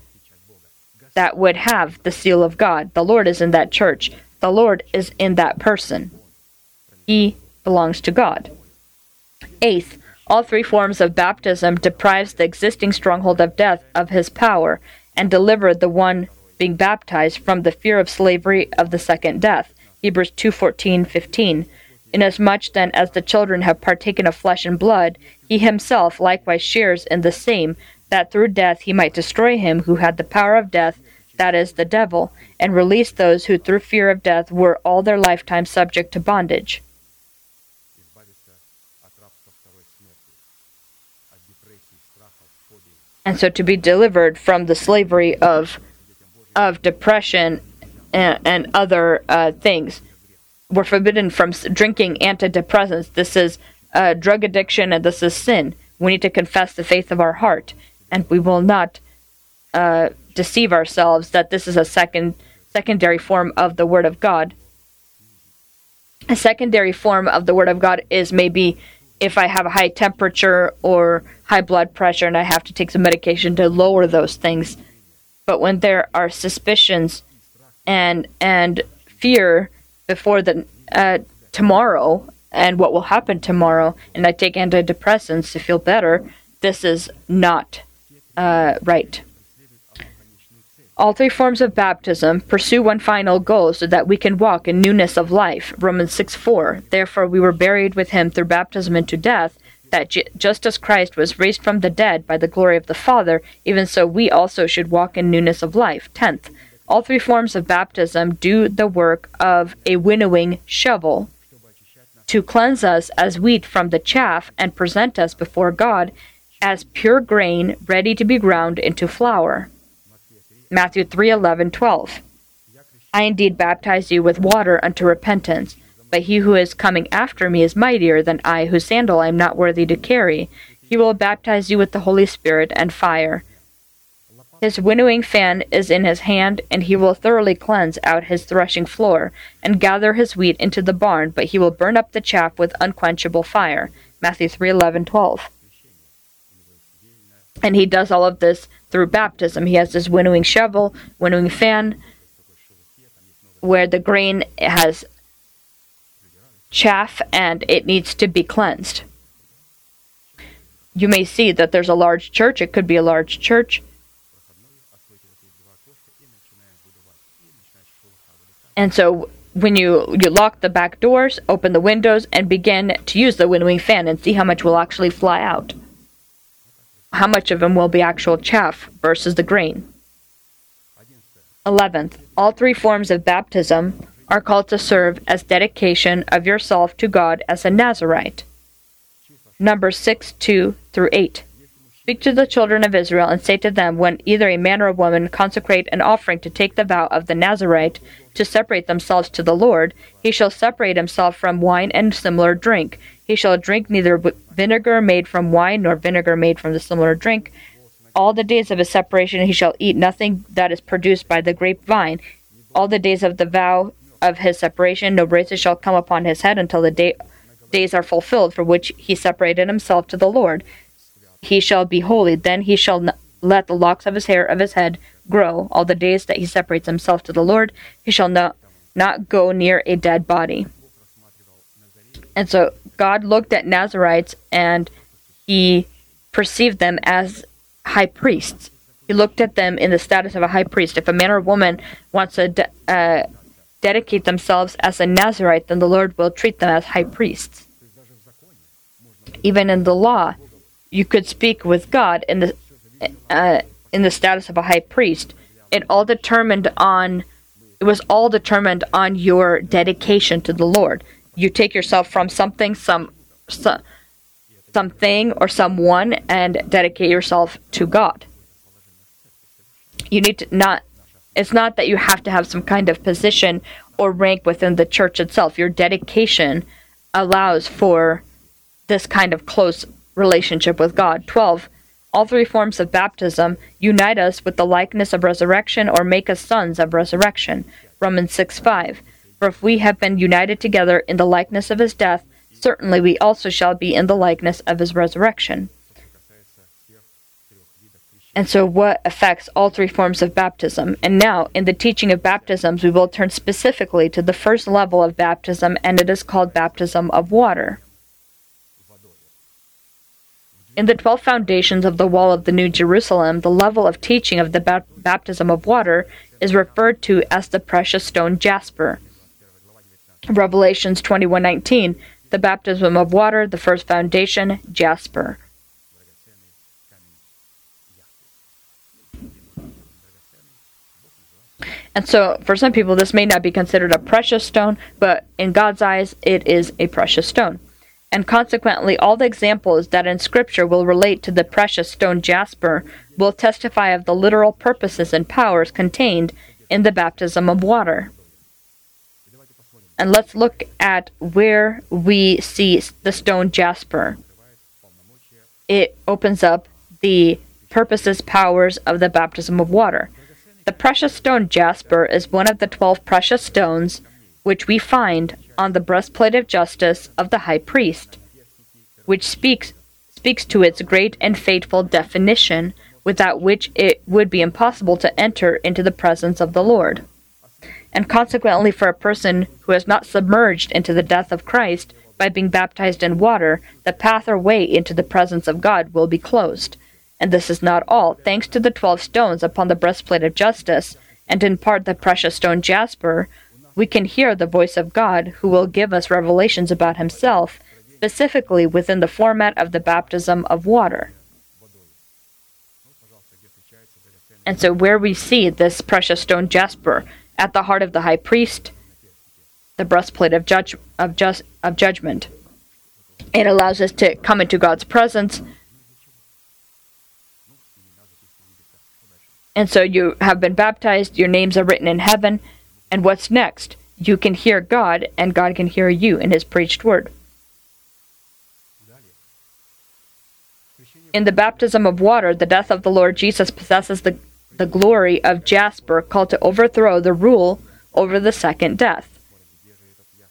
Speaker 2: that would have the seal of God. The Lord is in that church, the Lord is in that person. He belongs to God. Eighth, all three forms of baptism deprives the existing stronghold of death of his power and deliver the one being baptized from the fear of slavery of the second death. Hebrews 2:14, 15. Inasmuch then as the children have partaken of flesh and blood, he himself likewise shares in the same, that through death he might destroy him who had the power of death, that is, the devil, and release those who through fear of death were all their lifetime subject to bondage. And so to be delivered from the slavery of of depression and, and other uh, things. We're forbidden from drinking antidepressants. This is uh, drug addiction and this is sin. We need to confess the faith of our heart, and we will not uh, deceive ourselves that this is a second secondary form of the Word of God. A secondary form of the Word of God is maybe if I have a high temperature or high blood pressure and I have to take some medication to lower those things. But when there are suspicions and and fear before the uh, tomorrow and what will happen tomorrow, and I take antidepressants to feel better, this is not uh, right. All three forms of baptism pursue one final goal so that we can walk in newness of life. Romans 6 4. Therefore, we were buried with him through baptism into death, that j- just as Christ was raised from the dead by the glory of the Father, even so we also should walk in newness of life. Tenth. All three forms of baptism do the work of a winnowing shovel to cleanse us as wheat from the chaff and present us before God as pure grain ready to be ground into flour. Matthew 3 11, 12. I indeed baptize you with water unto repentance, but he who is coming after me is mightier than I, whose sandal I am not worthy to carry. He will baptize you with the Holy Spirit and fire. His winnowing fan is in his hand, and he will thoroughly cleanse out his threshing floor, and gather his wheat into the barn, but he will burn up the chaff with unquenchable fire. Matthew 3 11, 12. And he does all of this through baptism. He has this winnowing shovel, winnowing fan, where the grain has chaff and it needs to be cleansed. You may see that there's a large church. It could be a large church. And so when you, you lock the back doors, open the windows, and begin to use the winnowing fan and see how much will actually fly out how much of them will be actual chaff versus the grain. 11th, all three forms of baptism are called to serve as dedication of yourself to God as a Nazarite. Numbers 6 2 through 8. Speak to the children of Israel and say to them, When either a man or a woman consecrate an offering to take the vow of the Nazarite to separate themselves to the Lord, he shall separate himself from wine and similar drink. He shall drink neither vinegar made from wine nor vinegar made from the similar drink. All the days of his separation he shall eat nothing that is produced by the grapevine. All the days of the vow of his separation, no braces shall come upon his head until the day, days are fulfilled for which he separated himself to the Lord he shall be holy. Then he shall n- let the locks of his hair of his head grow. All the days that he separates himself to the Lord, he shall not, not go near a dead body. And so God looked at Nazarites and he perceived them as high priests. He looked at them in the status of a high priest. If a man or woman wants to uh, dedicate themselves as a Nazarite, then the Lord will treat them as high priests. Even in the law, you could speak with God in the uh, in the status of a high priest. It all determined on it was all determined on your dedication to the Lord. You take yourself from something, some, some something or someone, and dedicate yourself to God. You need to not. It's not that you have to have some kind of position or rank within the church itself. Your dedication allows for this kind of close relationship with God. 12. All three forms of baptism unite us with the likeness of resurrection or make us sons of resurrection. Romans 6 5. For if we have been united together in the likeness of his death, certainly we also shall be in the likeness of his resurrection. And so, what affects all three forms of baptism? And now, in the teaching of baptisms, we will turn specifically to the first level of baptism, and it is called baptism of water. In the twelve foundations of the wall of the New Jerusalem, the level of teaching of the ba- baptism of water is referred to as the precious stone jasper. Revelations 21:19, the baptism of water, the first foundation, jasper. And so, for some people, this may not be considered a precious stone, but in God's eyes, it is a precious stone. And consequently, all the examples that in Scripture will relate to the precious stone jasper will testify of the literal purposes and powers contained in the baptism of water. And let's look at where we see the stone jasper. It opens up the purposes, powers of the baptism of water. The precious stone jasper is one of the twelve precious stones which we find on the breastplate of justice of the high priest, which speaks speaks to its great and fateful definition, without which it would be impossible to enter into the presence of the Lord. And consequently, for a person who has not submerged into the death of Christ by being baptized in water, the path or way into the presence of God will be closed. And this is not all. Thanks to the twelve stones upon the breastplate of justice, and in part the precious stone jasper, we can hear the voice of God, who will give us revelations about himself, specifically within the format of the baptism of water. And so, where we see this precious stone jasper at the heart of the high priest, the breastplate of judge of just of judgment, it allows us to come into God's presence. And so you have been baptized, your names are written in heaven, and what's next? You can hear God, and God can hear you in His preached word. In the baptism of water, the death of the Lord Jesus possesses the, the glory of Jasper, called to overthrow the rule over the second death.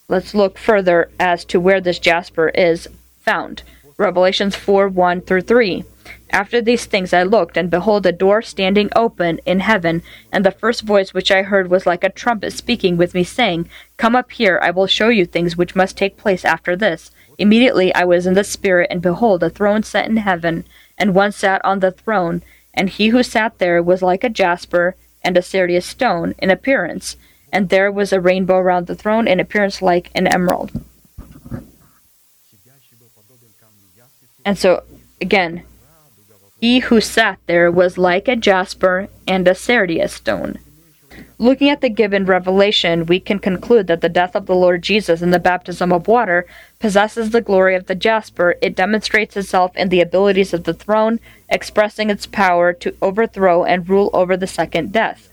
Speaker 2: Let's look further as to where this Jasper is found. Revelations 4 1 through 3. After these things I looked, and behold, a door standing open in heaven, and the first voice which I heard was like a trumpet speaking with me, saying, Come up here, I will show you things which must take place after this. Immediately I was in the Spirit, and behold, a throne set in heaven, and one sat on the throne, and he who sat there was like a jasper and a sardius stone in appearance, and there was a rainbow round the throne in appearance like an emerald. And so, again, he who sat there was like a jasper and a sardius stone. Looking at the given revelation, we can conclude that the death of the Lord Jesus in the baptism of water possesses the glory of the jasper. It demonstrates itself in the abilities of the throne, expressing its power to overthrow and rule over the second death.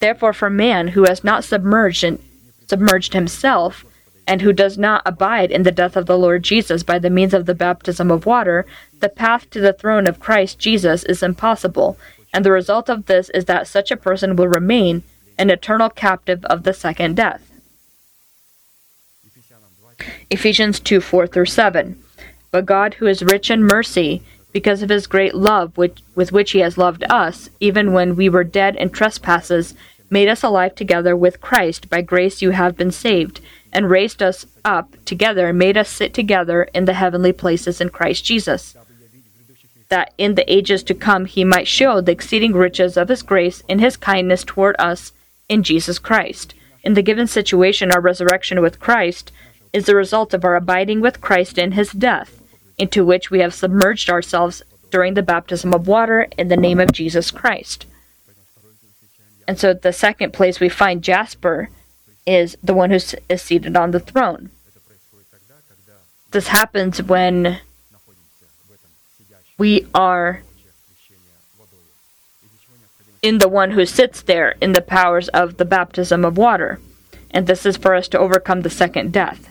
Speaker 2: Therefore, for man who has not submerged, in, submerged himself, and who does not abide in the death of the Lord Jesus by the means of the baptism of water, the path to the throne of Christ Jesus is impossible, and the result of this is that such a person will remain an eternal captive of the second death. Ephesians 2 4 through 7. But God, who is rich in mercy, because of his great love which, with which he has loved us, even when we were dead in trespasses, made us alive together with Christ. By grace you have been saved, and raised us up together, and made us sit together in the heavenly places in Christ Jesus that in the ages to come he might show the exceeding riches of his grace in his kindness toward us in Jesus Christ. In the given situation, our resurrection with Christ is the result of our abiding with Christ in his death, into which we have submerged ourselves during the baptism of water in the name of Jesus Christ. And so the second place we find Jasper is the one who is seated on the throne. This happens when we are in the one who sits there in the powers of the baptism of water. And this is for us to overcome the second death.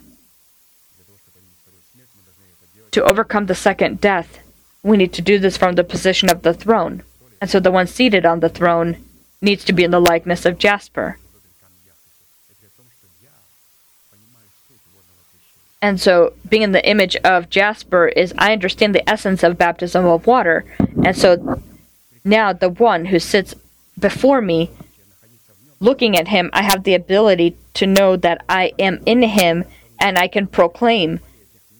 Speaker 2: To overcome the second death, we need to do this from the position of the throne. And so the one seated on the throne needs to be in the likeness of Jasper. And so, being in the image of Jasper is I understand the essence of baptism of water. And so, now the one who sits before me, looking at him, I have the ability to know that I am in him and I can proclaim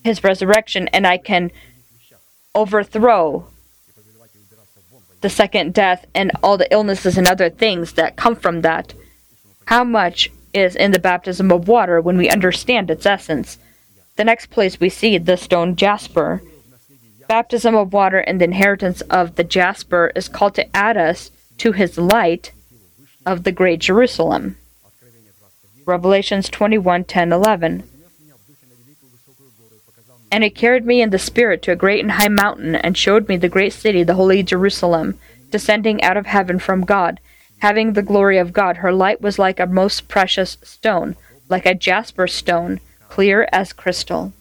Speaker 2: his resurrection and I can overthrow the second death and all the illnesses and other things that come from that. How much is in the baptism of water when we understand its essence? The next place we see the stone jasper. Baptism of water and the inheritance of the jasper is called to add us to his light of the great Jerusalem. Revelations 21 10 11. And he carried me in the Spirit to a great and high mountain, and showed me the great city, the holy Jerusalem, descending out of heaven from God, having the glory of God. Her light was like a most precious stone, like a jasper stone, clear as crystal.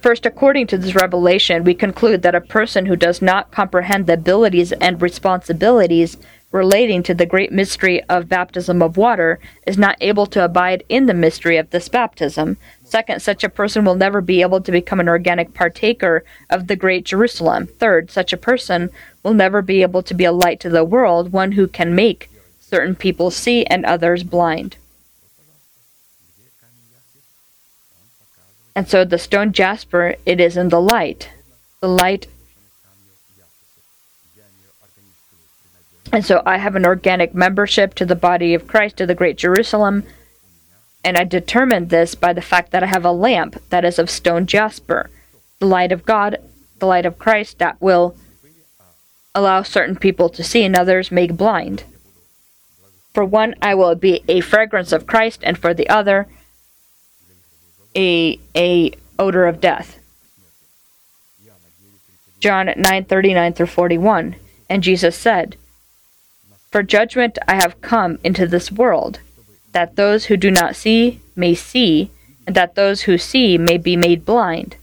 Speaker 2: First, according to this revelation, we conclude that a person who does not comprehend the abilities and responsibilities relating to the great mystery of baptism of water is not able to abide in the mystery of this baptism. Second, such a person will never be able to become an organic partaker of the great Jerusalem. Third, such a person will never be able to be a light to the world, one who can make certain people see and others blind. And so the stone jasper, it is in the light. The light And so I have an organic membership to the body of Christ, to the Great Jerusalem. And I determined this by the fact that I have a lamp that is of stone jasper, the light of God, the light of Christ that will allow certain people to see and others make blind. For one, I will be a fragrance of Christ, and for the other, a a odor of death. John 9:39 through 41. And Jesus said, for judgment I have come into this world, that those who do not see may see, and that those who see may be made blind.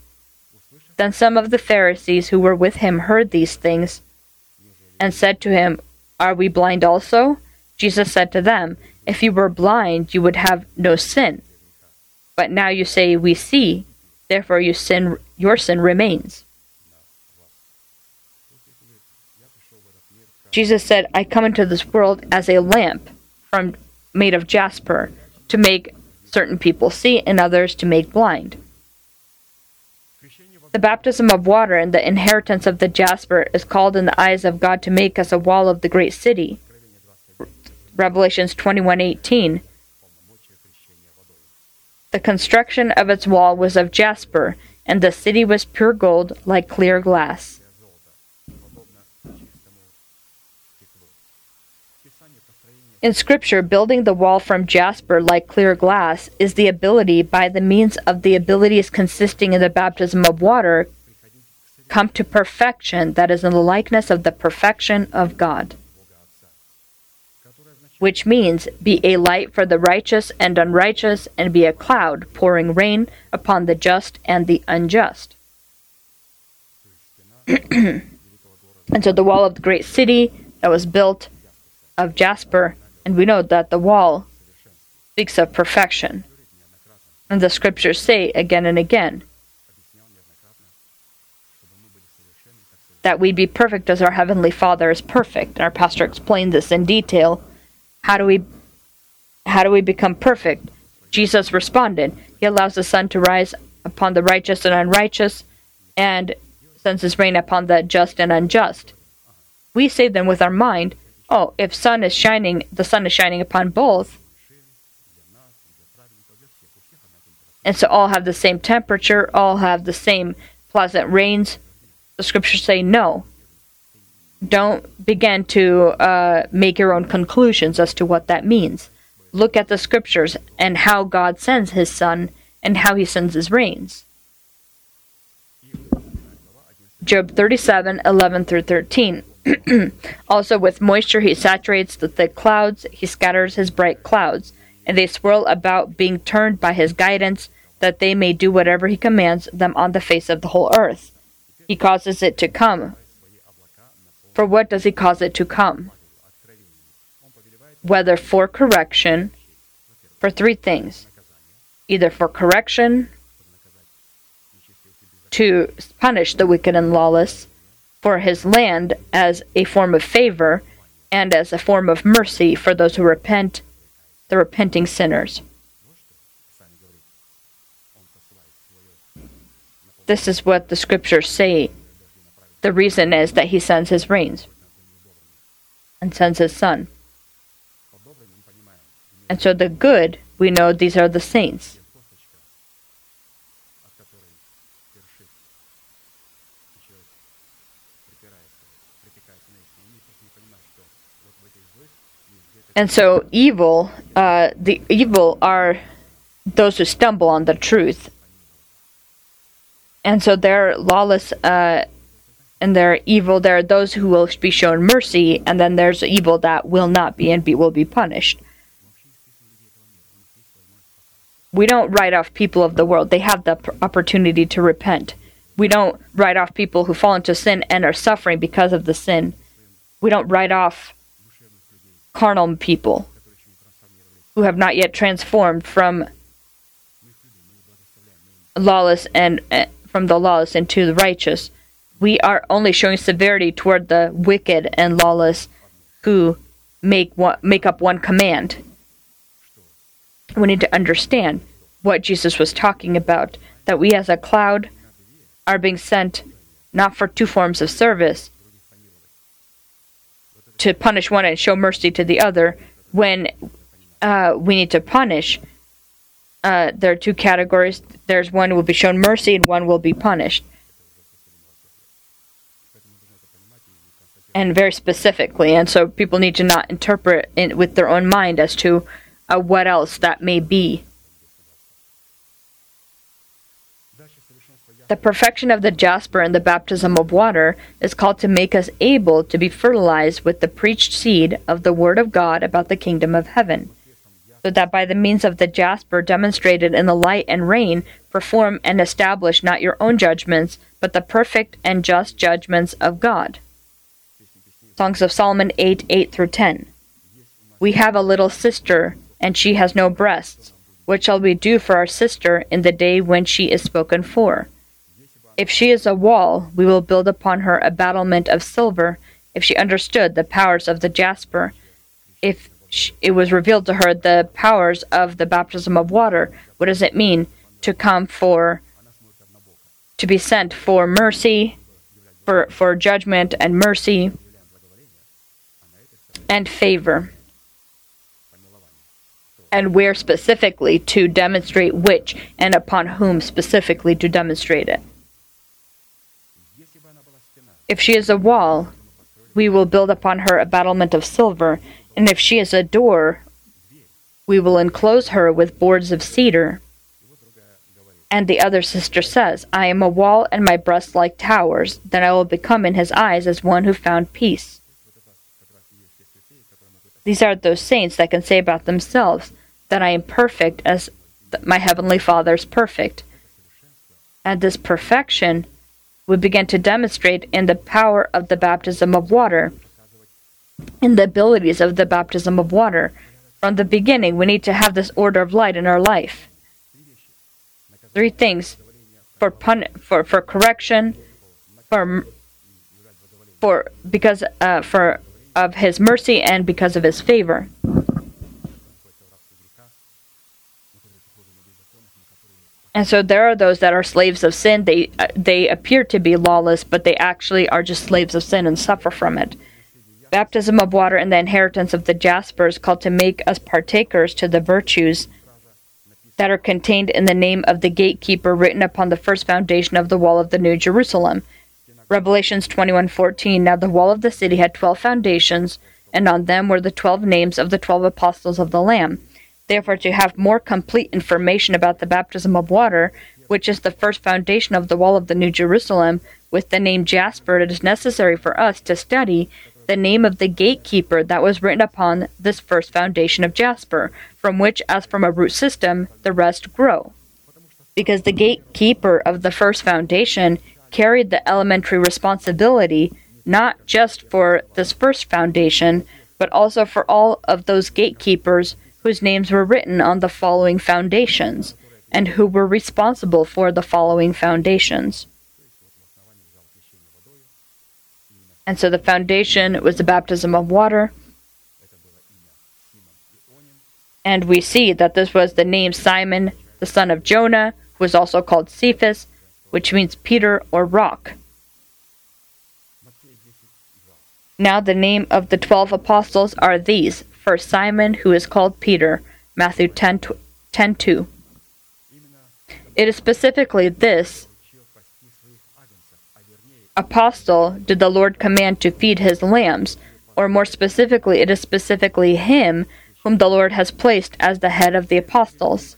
Speaker 2: Then some of the Pharisees who were with him heard these things, and said to him, Are we blind also? Jesus said to them, If you were blind, you would have no sin. But now you say, We see, therefore you sin, your sin remains. Jesus said, I come into this world as a lamp from made of jasper to make certain people see and others to make blind. The baptism of water and the inheritance of the jasper is called in the eyes of God to make us a wall of the great city. Revelations 21:18 The construction of its wall was of jasper and the city was pure gold like clear glass. In Scripture, building the wall from jasper like clear glass is the ability, by the means of the abilities consisting in the baptism of water, come to perfection that is in the likeness of the perfection of God. Which means, be a light for the righteous and unrighteous, and be a cloud pouring rain upon the just and the unjust. and so the wall of the great city that was built of jasper and we know that the wall speaks of perfection. And the scriptures say again and again that we'd be perfect as our heavenly Father is perfect. And our pastor explained this in detail. How do we how do we become perfect? Jesus responded, He allows the sun to rise upon the righteous and unrighteous, and sends his rain upon the just and unjust. we say then with our mind, oh, if sun is shining, the sun is shining upon both. And so all have the same temperature, all have the same pleasant rains. The scriptures say no. Don't begin to uh, make your own conclusions as to what that means. Look at the scriptures and how God sends his sun and how he sends his rains. Job 37 11 through 13. also, with moisture, he saturates the thick clouds, he scatters his bright clouds, and they swirl about, being turned by his guidance, that they may do whatever he commands them on the face of the whole earth. He causes it to come. For what does he cause it to come? Whether for correction, for three things either for correction, to punish the wicked and lawless, for his land as a form of favor, and as a form of mercy for those who repent, the repenting sinners. This is what the scriptures say. The reason is that he sends his rains and sends his sun. And so the good, we know these are the saints. And so evil, uh, the evil are those who stumble on the truth. And so they're lawless uh, and there are evil. There are those who will be shown mercy, and then there's evil that will not be and be, will be punished. We don't write off people of the world. They have the opportunity to repent. We don't write off people who fall into sin and are suffering because of the sin. We don't write off carnal people who have not yet transformed from lawless and uh, from the lawless into the righteous. We are only showing severity toward the wicked and lawless who make one, make up one command. We need to understand what Jesus was talking about that we as a cloud are being sent not for two forms of service to punish one and show mercy to the other when uh, we need to punish uh, there are two categories there's one will be shown mercy and one will be punished and very specifically and so people need to not interpret it with their own mind as to uh, what else that may be The perfection of the jasper and the baptism of water is called to make us able to be fertilized with the preached seed of the Word of God about the kingdom of heaven, so that by the means of the jasper demonstrated in the light and rain, perform and establish not your own judgments, but the perfect and just judgments of God. Songs of Solomon 8 8 through 10. We have a little sister, and she has no breasts. What shall we do for our sister in the day when she is spoken for? If she is a wall, we will build upon her a battlement of silver. If she understood the powers of the jasper, if it was revealed to her the powers of the baptism of water, what does it mean to come for, to be sent for mercy, for, for judgment and mercy and favor? And where specifically to demonstrate which and upon whom specifically to demonstrate it. If she is a wall, we will build upon her a battlement of silver, and if she is a door, we will enclose her with boards of cedar. And the other sister says, I am a wall, and my breast like towers. Then I will become in his eyes as one who found peace. These are those saints that can say about themselves that I am perfect as my heavenly Father is perfect. And this perfection we begin to demonstrate in the power of the baptism of water, in the abilities of the baptism of water. From the beginning, we need to have this order of light in our life. Three things for pun- for for correction, for for because uh, for of His mercy and because of His favor. And so there are those that are slaves of sin. They uh, they appear to be lawless, but they actually are just slaves of sin and suffer from it. baptism of water and the inheritance of the Jaspers, called to make us partakers to the virtues that are contained in the name of the gatekeeper written upon the first foundation of the wall of the New Jerusalem. Revelations 21:14 Now the wall of the city had 12 foundations and on them were the 12 names of the 12 apostles of the lamb. Therefore to have more complete information about the baptism of water, which is the first foundation of the wall of the New Jerusalem, with the name Jasper, it is necessary for us to study the name of the gatekeeper that was written upon this first foundation of Jasper, from which, as from a root system, the rest grow. Because the gatekeeper of the first foundation carried the elementary responsibility not just for this first foundation, but also for all of those gatekeepers whose names were written on the following foundations, and who were responsible for the following foundations. And so the foundation was the baptism of water. And we see that this was the name Simon, the son of Jonah, who was also called Cephas, which means Peter or rock. Now the name of the twelve apostles are these. First Simon, who is called Peter, Matthew 10, 10 2. It is specifically this apostle did the Lord command to feed his lambs, or more specifically, it is specifically him whom the Lord has placed as the head of the apostles.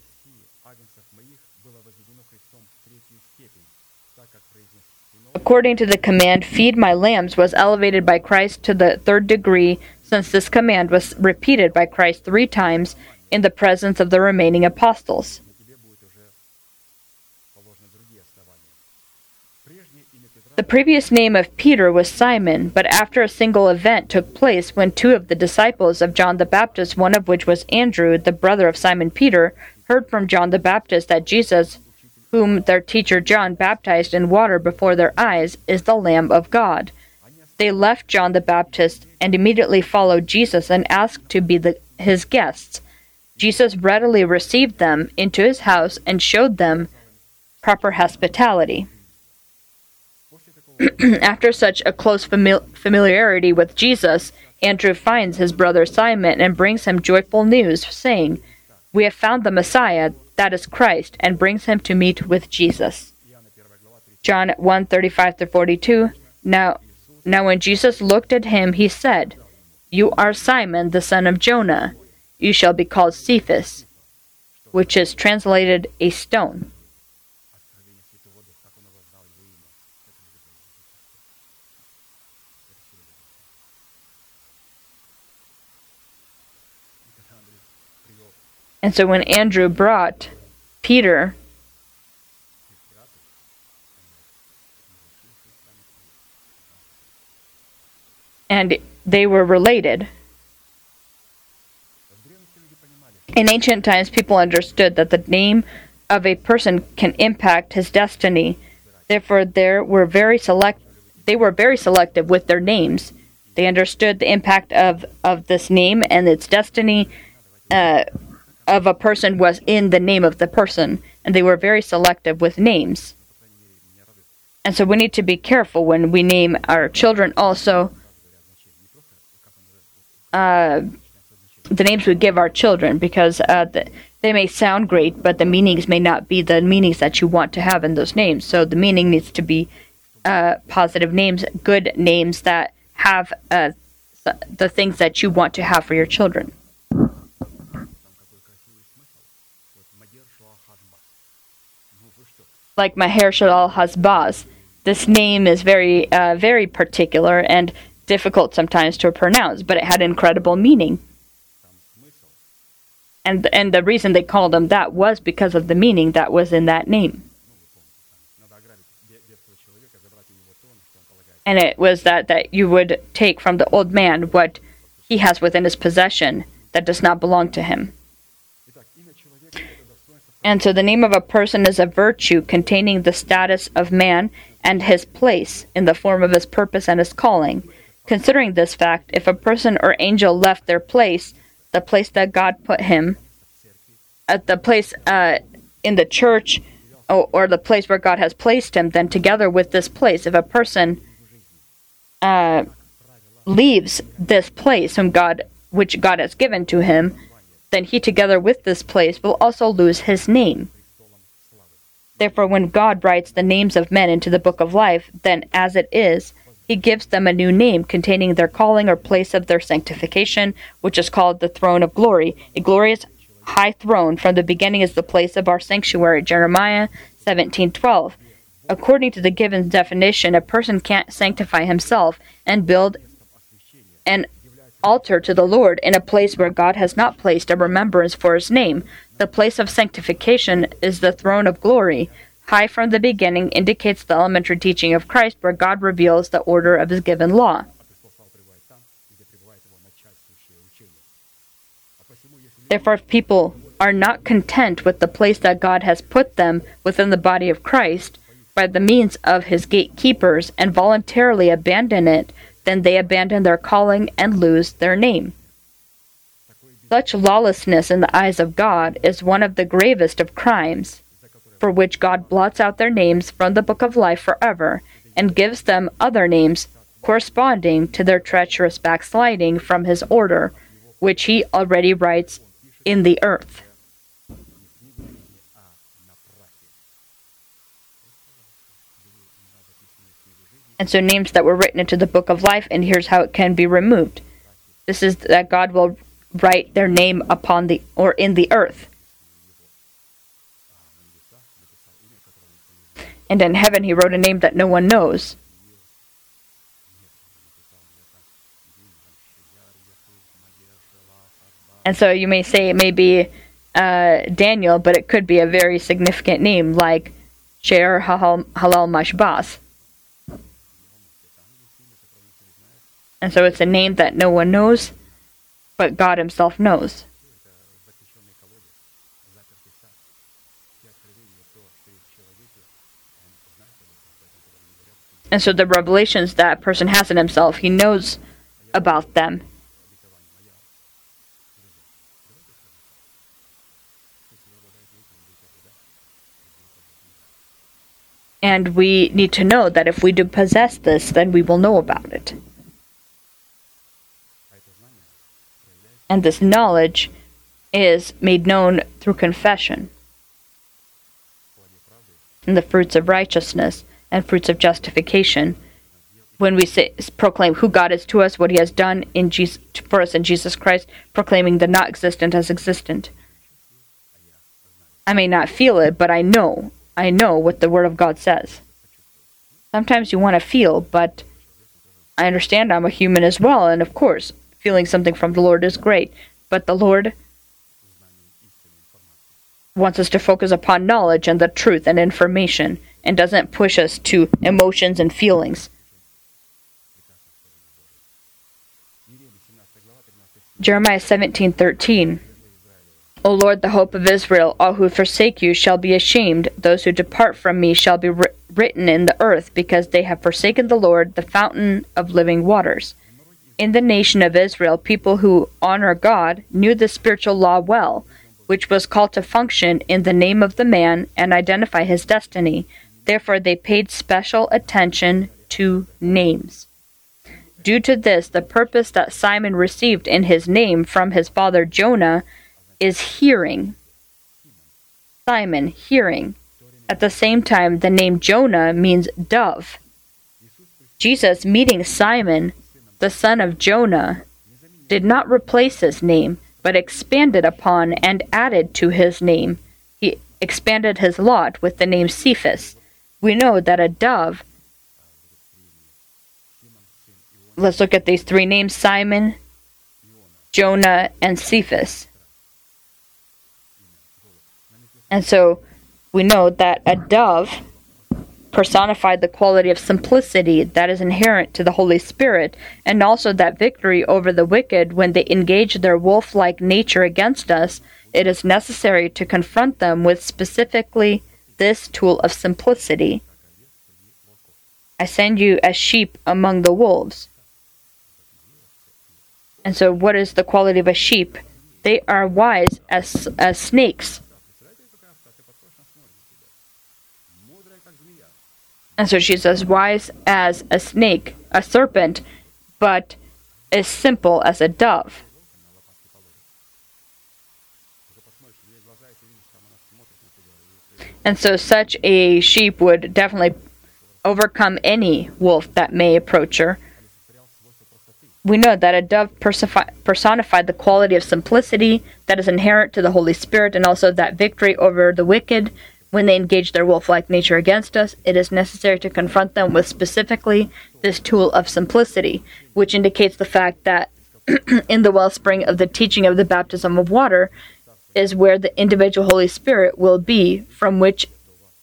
Speaker 2: According to the command, feed my lambs was elevated by Christ to the third degree, since this command was repeated by Christ three times in the presence of the remaining apostles. The previous name of Peter was Simon, but after a single event took place when two of the disciples of John the Baptist, one of which was Andrew, the brother of Simon Peter, heard from John the Baptist that Jesus, whom their teacher John baptized in water before their eyes, is the Lamb of God. They left John the Baptist and immediately followed Jesus and asked to be the, his guests. Jesus readily received them into his house and showed them proper hospitality. After such a close famili- familiarity with Jesus, Andrew finds his brother Simon and brings him joyful news, saying, We have found the Messiah, that is Christ, and brings him to meet with Jesus. John 1 35 42. Now, now when Jesus looked at him, he said, You are Simon, the son of Jonah. You shall be called Cephas, which is translated a stone. And so when Andrew brought Peter and they were related. In ancient times, people understood that the name of a person can impact his destiny. Therefore, there were very select. They were very selective with their names. They understood the impact of, of this name and its destiny uh, of a person was in the name of the person, and they were very selective with names. And so we need to be careful when we name our children also. Uh, the names we give our children because uh, the, they may sound great, but the meanings may not be the meanings that you want to have in those names. So the meaning needs to be uh, positive names, good names that have uh, the things that you want to have for your children. Like Maher-shalal Hash-Baz. This name is very, uh, very particular and difficult sometimes to pronounce, but it had incredible meaning. And and the reason they called him that was because of the meaning that was in that name. And it was that that you would take from the old man what he has within his possession that does not belong to him. And so the name of a person is a virtue containing the status of man and his place in the form of his purpose and his calling. Considering this fact, if a person or angel left their place, the place that God put him, at the place uh, in the church, or, or, the place where God has placed him, then together with this place, if a person uh, leaves this place whom God which God has given to him, then he together with this place will also lose his name. Therefore when God writes the names of men into the book of life, then as it is, he gives them a new name containing their calling or place of their sanctification, which is called the throne of glory. A glorious high throne from the beginning is the place of our sanctuary. Jeremiah 17:12. According to the given definition, a person can't sanctify himself and build an altar to the Lord in a place where God has not placed a remembrance for his name. The place of sanctification is the throne of glory. High from the beginning indicates the elementary teaching of Christ where God reveals the order of his given law. Therefore, if people are not content with the place that God has put them within the body of Christ by the means of his gatekeepers and voluntarily abandon it then they abandon their calling and lose their name. Such lawlessness in the eyes of God is one of the gravest of crimes, for which God blots out their names from the book of life forever and gives them other names corresponding to their treacherous backsliding from his order, which he already writes in the earth. And so names that were written into the book of life, and here's how it can be removed. This is that God will write their name upon the or in the earth. And in heaven he wrote a name that no one knows. And so you may say it may be uh, Daniel, but it could be a very significant name like Sher Halal Halal Mashbas. And so it's a name that no one knows, but God Himself knows. And so the revelations that person has in himself, he knows about them. And we need to know that if we do possess this, then we will know about it. And this knowledge is made known through confession and the fruits of righteousness and fruits of justification. When we say, proclaim who God is to us, what He has done in Jesus, for us in Jesus Christ, proclaiming the not existent as existent. I may not feel it, but I know. I know what the Word of God says. Sometimes you want to feel, but I understand I'm a human as well, and of course, feeling something from the Lord is great. But the Lord wants us to focus upon knowledge and the truth and information and doesn't push us to emotions and feelings. Jeremiah 17:13 O Lord the hope of Israel all who forsake you shall be ashamed those who depart from me shall be wri- written in the earth because they have forsaken the Lord the fountain of living waters in the nation of Israel people who honor God knew the spiritual law well which was called to function in the name of the man and identify his destiny. Therefore, they paid special attention to names. Due to this, the purpose that Simon received in his name from his father Jonah is hearing. Simon, hearing. At the same time, the name Jonah means dove. Jesus, meeting Simon, the son of Jonah, did not replace his name, but expanded upon and added to his name. He expanded his lot with the name Cephas. We know that a dove. Let's look at these three names Simon, Jonah, and Cephas. And so we know that a dove personified the quality of simplicity that is inherent to the Holy Spirit, and also that victory over the wicked when they engage their wolf like nature against us, it is necessary to confront them with specifically this tool of simplicity. I send you as sheep among the wolves. And so, what is the quality of a sheep? They are wise as, as snakes. And so she's as wise as a snake, a serpent, but as simple as a dove. And so, such a sheep would definitely overcome any wolf that may approach her. We know that a dove personified the quality of simplicity that is inherent to the Holy Spirit and also that victory over the wicked when they engage their wolf like nature against us. It is necessary to confront them with specifically this tool of simplicity, which indicates the fact that in the wellspring of the teaching of the baptism of water is where the individual Holy Spirit will be, from which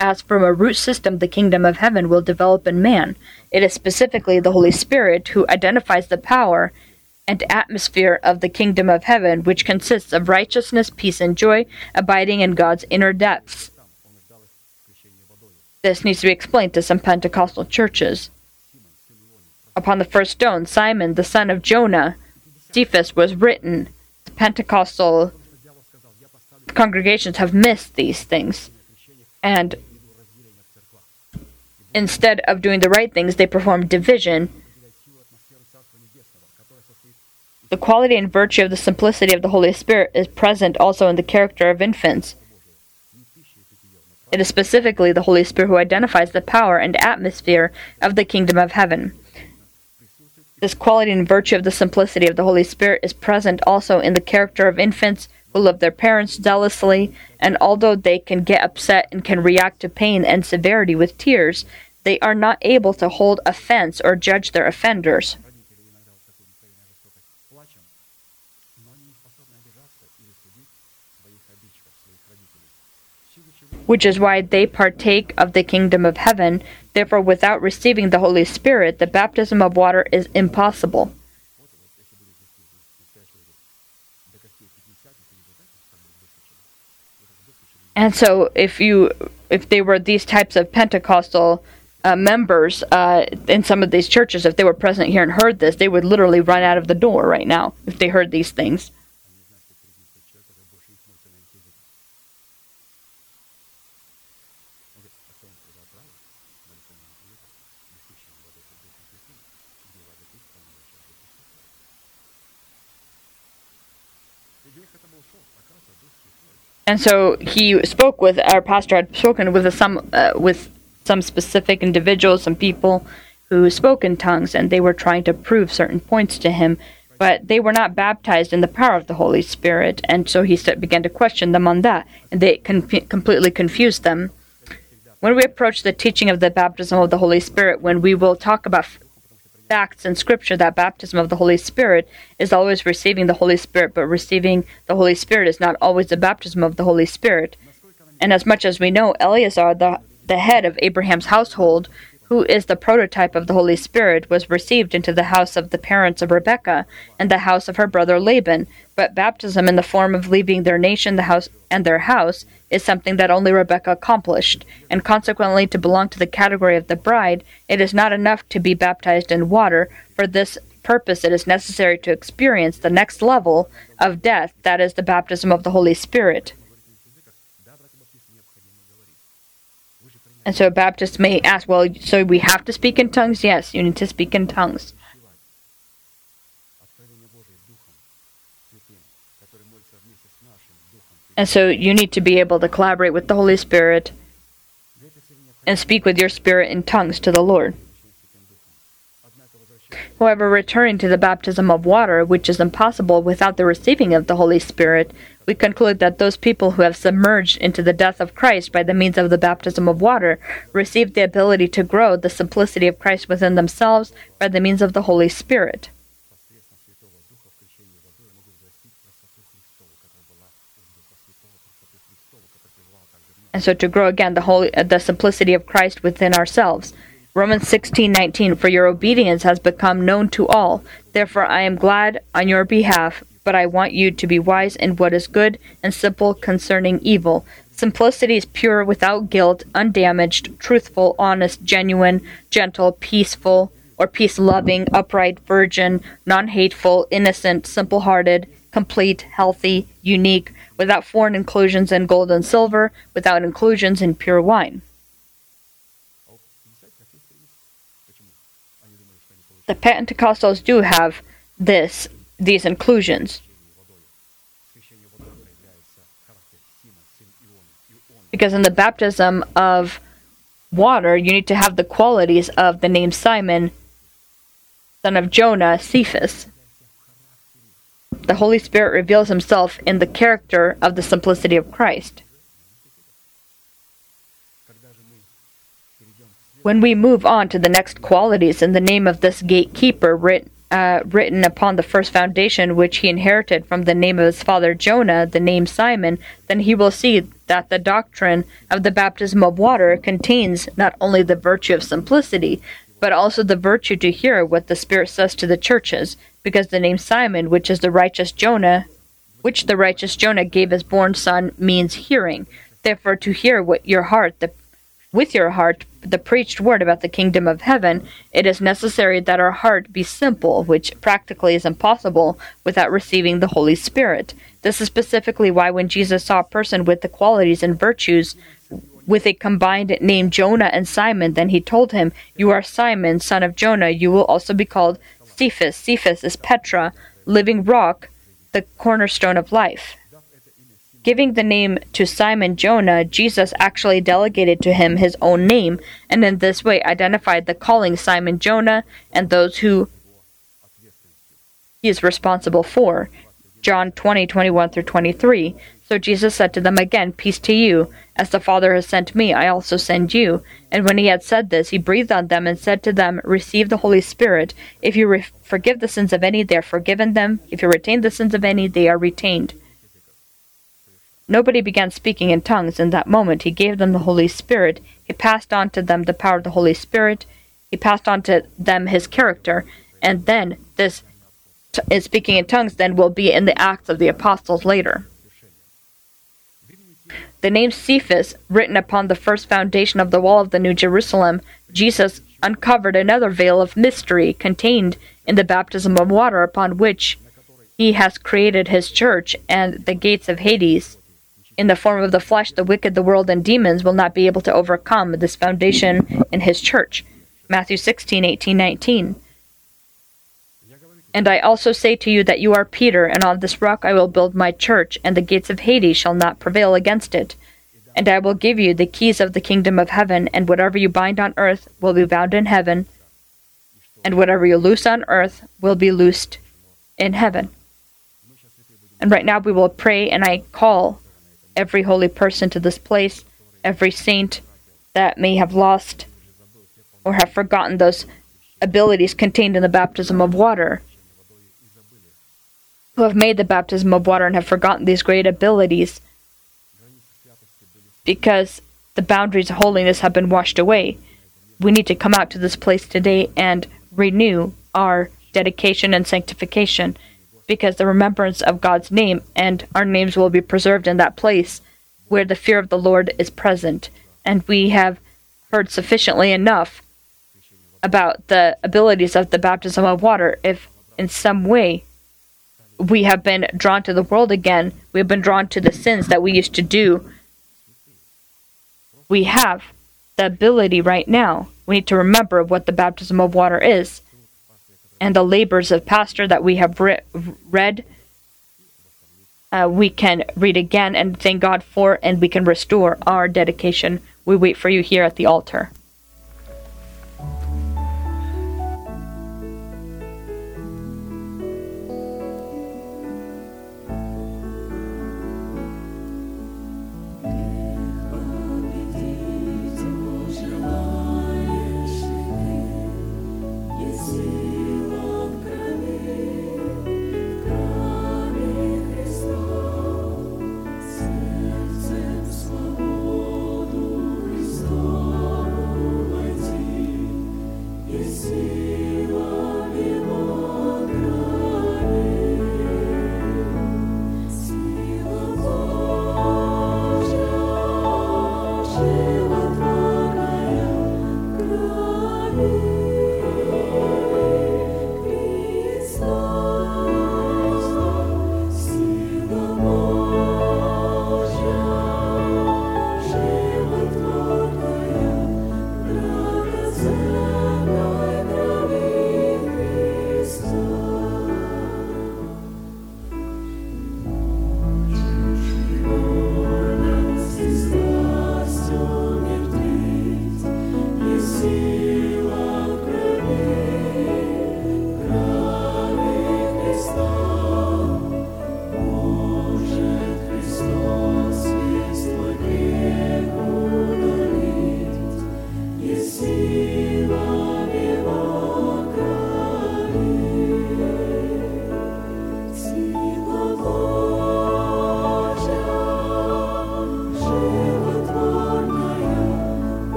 Speaker 2: as from a root system the kingdom of heaven will develop in man. It is specifically the Holy Spirit who identifies the power and atmosphere of the kingdom of heaven, which consists of righteousness, peace, and joy abiding in God's inner depths. This needs to be explained to some Pentecostal churches. Upon the first stone, Simon, the son of Jonah, Cephas, was written. The Pentecostal congregations have missed these things. And instead of doing the right things, they perform division. The quality and virtue of the simplicity of the Holy Spirit is present also in the character of infants. It is specifically the Holy Spirit who identifies the power and atmosphere of the kingdom of heaven. This quality and virtue of the simplicity of the Holy Spirit is present also in the character of infants who love their parents zealously, and although they can get upset and can react to pain and severity with tears, they are not able to hold offense or judge their offenders. Which is why they partake of the kingdom of heaven. Therefore, without receiving the Holy Spirit, the baptism of water is impossible. And so, if you if they were these types of Pentecostal uh, members uh, in some of these churches, if they were present here and heard this, they would literally run out of the door right now if they heard these things. And so he spoke with our pastor had spoken with some uh, with some specific individuals, some people who spoke in tongues, and they were trying to prove certain points to him, but they were not baptized in the power of the Holy Spirit, and so he began to question them on that, and they con- completely confused them. When we approach the teaching of the baptism of the Holy Spirit, when we will talk about facts in Scripture that baptism of the Holy Spirit is always receiving the Holy Spirit, but receiving the Holy Spirit is not always the baptism of the Holy Spirit. And as much as we know, Eleazar, the, the head of Abraham's household, who is the prototype of the Holy Spirit, was received into the house of the parents of Rebekah and the house of her brother Laban. But baptism in the form of leaving their nation, the house, and their house is something that only Rebekah accomplished, and consequently, to belong to the category of the bride, it is not enough to be baptized in water. For this purpose, it is necessary to experience the next level of death, that is, the baptism of the Holy Spirit. And so Baptists may ask, well, so we have to speak in tongues? Yes, you need to speak in tongues. And so you need to be able to collaborate with the Holy Spirit and speak with your spirit in tongues to the Lord. However, returning to the baptism of water, which is impossible without the receiving of the Holy Spirit, we conclude that those people who have submerged into the death of Christ by the means of the baptism of water receive the ability to grow the simplicity of Christ within themselves by the means of the Holy Spirit. And so to grow again the holy uh, the simplicity of Christ within ourselves. Romans 16:19 For your obedience has become known to all. Therefore I am glad on your behalf, but I want you to be wise in what is good and simple concerning evil. Simplicity is pure without guilt, undamaged, truthful, honest, genuine, gentle, peaceful, or peace loving, upright, virgin, non hateful, innocent, simple hearted, complete, healthy, unique, without foreign inclusions in gold and silver, without inclusions in pure wine. The Pentecostals do have this these inclusions. Because in the baptism of water, you need to have the qualities of the name Simon, son of Jonah, Cephas. The Holy Spirit reveals himself in the character of the simplicity of Christ. When we move on to the next qualities in the name of this gatekeeper written uh, written upon the first foundation which he inherited from the name of his father Jonah, the name Simon, then he will see that the doctrine of the baptism of water contains not only the virtue of simplicity, but also the virtue to hear what the Spirit says to the churches, because the name Simon, which is the righteous Jonah, which the righteous Jonah gave his born son, means hearing. Therefore, to hear what your heart, the with your heart the preached word about the kingdom of heaven, it is necessary that our heart be simple, which practically is impossible without receiving the Holy Spirit. This is specifically why when Jesus saw a person with the qualities and virtues with a combined name Jonah and Simon, then he told him, You are Simon, son of Jonah. You will also be called Cephas. Cephas is Petra, living rock, the cornerstone of life. Giving the name to Simon Jonah, Jesus actually delegated to him his own name, and in this way identified the calling Simon Jonah and those who he is responsible for. John 20, 21 through 23. So Jesus said to them again, Peace to you. As the Father has sent me, I also send you. And when he had said this, he breathed on them and said to them, Receive the Holy Spirit. If you re- forgive the sins of any, they are forgiven them. If you retain the sins of any, they are retained. Nobody began speaking in tongues in that moment. He gave them the Holy Spirit. He passed on to them the power of the Holy Spirit. He passed on to them his character. And then this t- speaking in tongues then will be in the Acts of the Apostles later. The name Cephas, written upon the first foundation of the wall of the New Jerusalem, Jesus uncovered another veil of mystery contained in the baptism of water upon which he has created his church and the gates of Hades. In the form of the flesh, the wicked, the world, and demons will not be able to overcome this foundation in his church. Matthew 16, 18, 19. And I also say to you that you are Peter, and on this rock I will build my church, and the gates of Hades shall not prevail against it. And I will give you the keys of the kingdom of heaven, and whatever you bind on earth will be bound in heaven, and whatever you loose on earth will be loosed in heaven. And right now we will pray, and I call every holy person to this place, every saint that may have lost or have forgotten those abilities contained in the baptism of water, who have made the baptism of water and have forgotten these great abilities because the boundaries of holiness have been washed away. We need to come out to this place today and renew our dedication and sanctification because the remembrance of God's name and our names will be preserved in that place where the fear of the Lord is present. And we have heard sufficiently enough about the abilities of the baptism of water. If in some way we have been drawn to the world again, we have been drawn to the sins that we used to do, we have the ability right now. We need to remember what the baptism of water is and the labors of pastor that we have re- read. Uh, we can read again and thank God for, and we can restore our dedication. We wait for you here at the altar.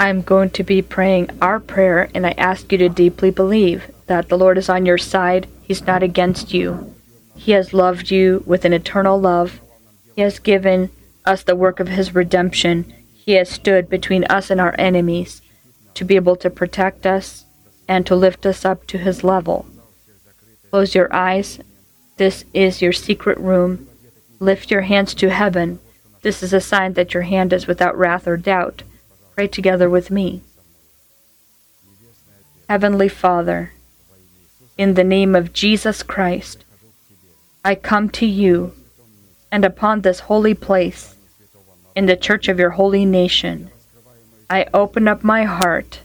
Speaker 2: I'm going to be praying our prayer, and I ask you to deeply believe that the Lord is on your side. He's not against you. He has loved you with an eternal love. He has given us the work of His redemption. He has stood between us and our enemies to be able to protect us and to lift us up to His level. Close your eyes. This is your secret room. Lift your hands to heaven. This is a sign that your hand is without wrath or doubt. Pray together with me. Heavenly Father, in the name of Jesus Christ, I come to you and upon this holy place, in the church of your holy nation, I open up my heart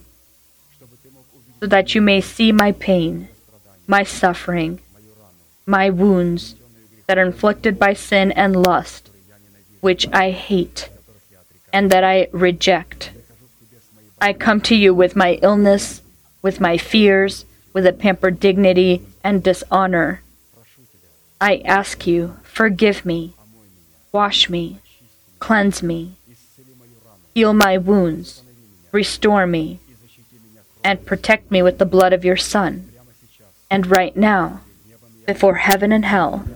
Speaker 2: so that you may see my pain, my suffering, my wounds that are inflicted by sin and lust, which I hate and that I reject. I come to you with my illness, with my fears, with a pampered dignity and dishonor. I ask you, forgive me, wash me, cleanse me, heal my wounds, restore me, and protect me with the blood of your Son. And right now, before heaven and hell,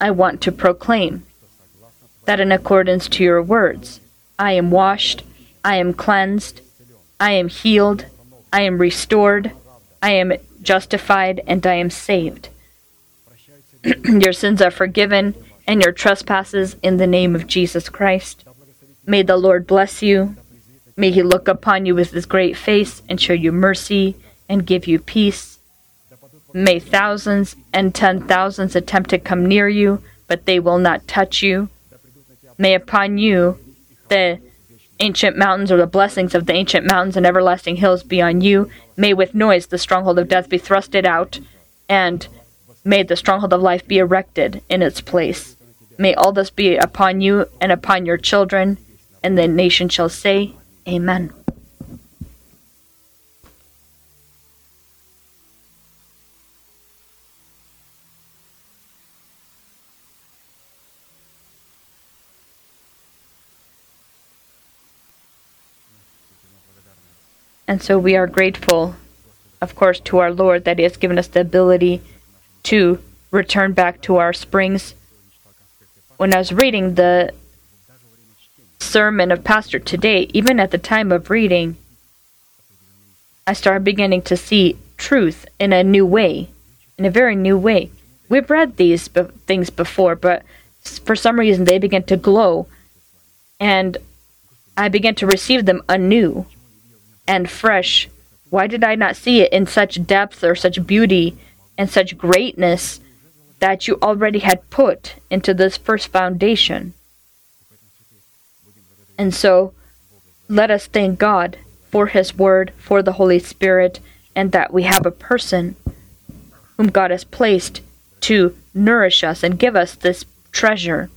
Speaker 2: I want to proclaim that in accordance to your words, I am washed, I am cleansed, I am healed, I am restored, I am justified, and I am saved. your sins are forgiven, and your trespasses in the name of Jesus Christ. May the Lord bless you. May he look upon you with his great face and show you mercy and give you peace. May thousands and ten thousands attempt to come near you, but they will not touch you. May upon you the ancient mountains or the blessings of the ancient mountains and everlasting hills be on you. May with noise the stronghold of death be thrusted out, and may the stronghold of life be erected in its place. May all this be upon you and upon your children, and the nation shall say, Amen. And so we are grateful, of course, to our Lord that He has given us the ability to return back to our springs. When I was reading the sermon of Pastor today, even at the time of reading, I started beginning to see truth in a new way, in a very new way. We've read these be- things before, but for some reason they began to glow, and I began to receive them anew and fresh. Why did I not see it in such depth or such beauty and such greatness that you already had put into this first foundation? And so, let us thank God for His Word, for the Holy Spirit, and that we have a person whom God has placed to nourish us and give us this treasure.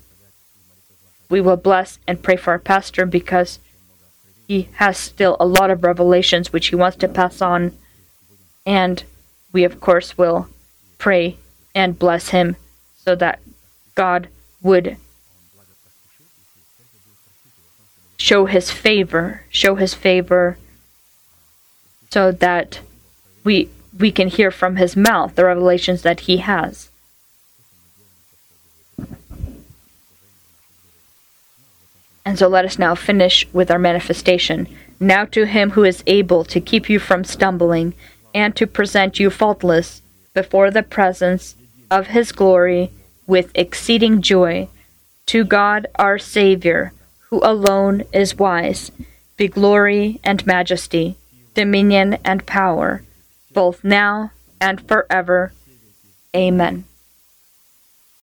Speaker 2: We will bless and pray for our pastor because he has still a lot of revelations which he wants to pass on. And we, of course, will pray and bless him so that God would show his favor, show his favor so that we we can hear from his mouth the revelations that he has. And so let us now finish with our manifestation. Now to him who is able to keep you from stumbling and to present you faultless before the presence of his glory with exceeding joy, to God our Savior, who alone is wise, be glory and majesty, dominion and power, both now and forever. Amen.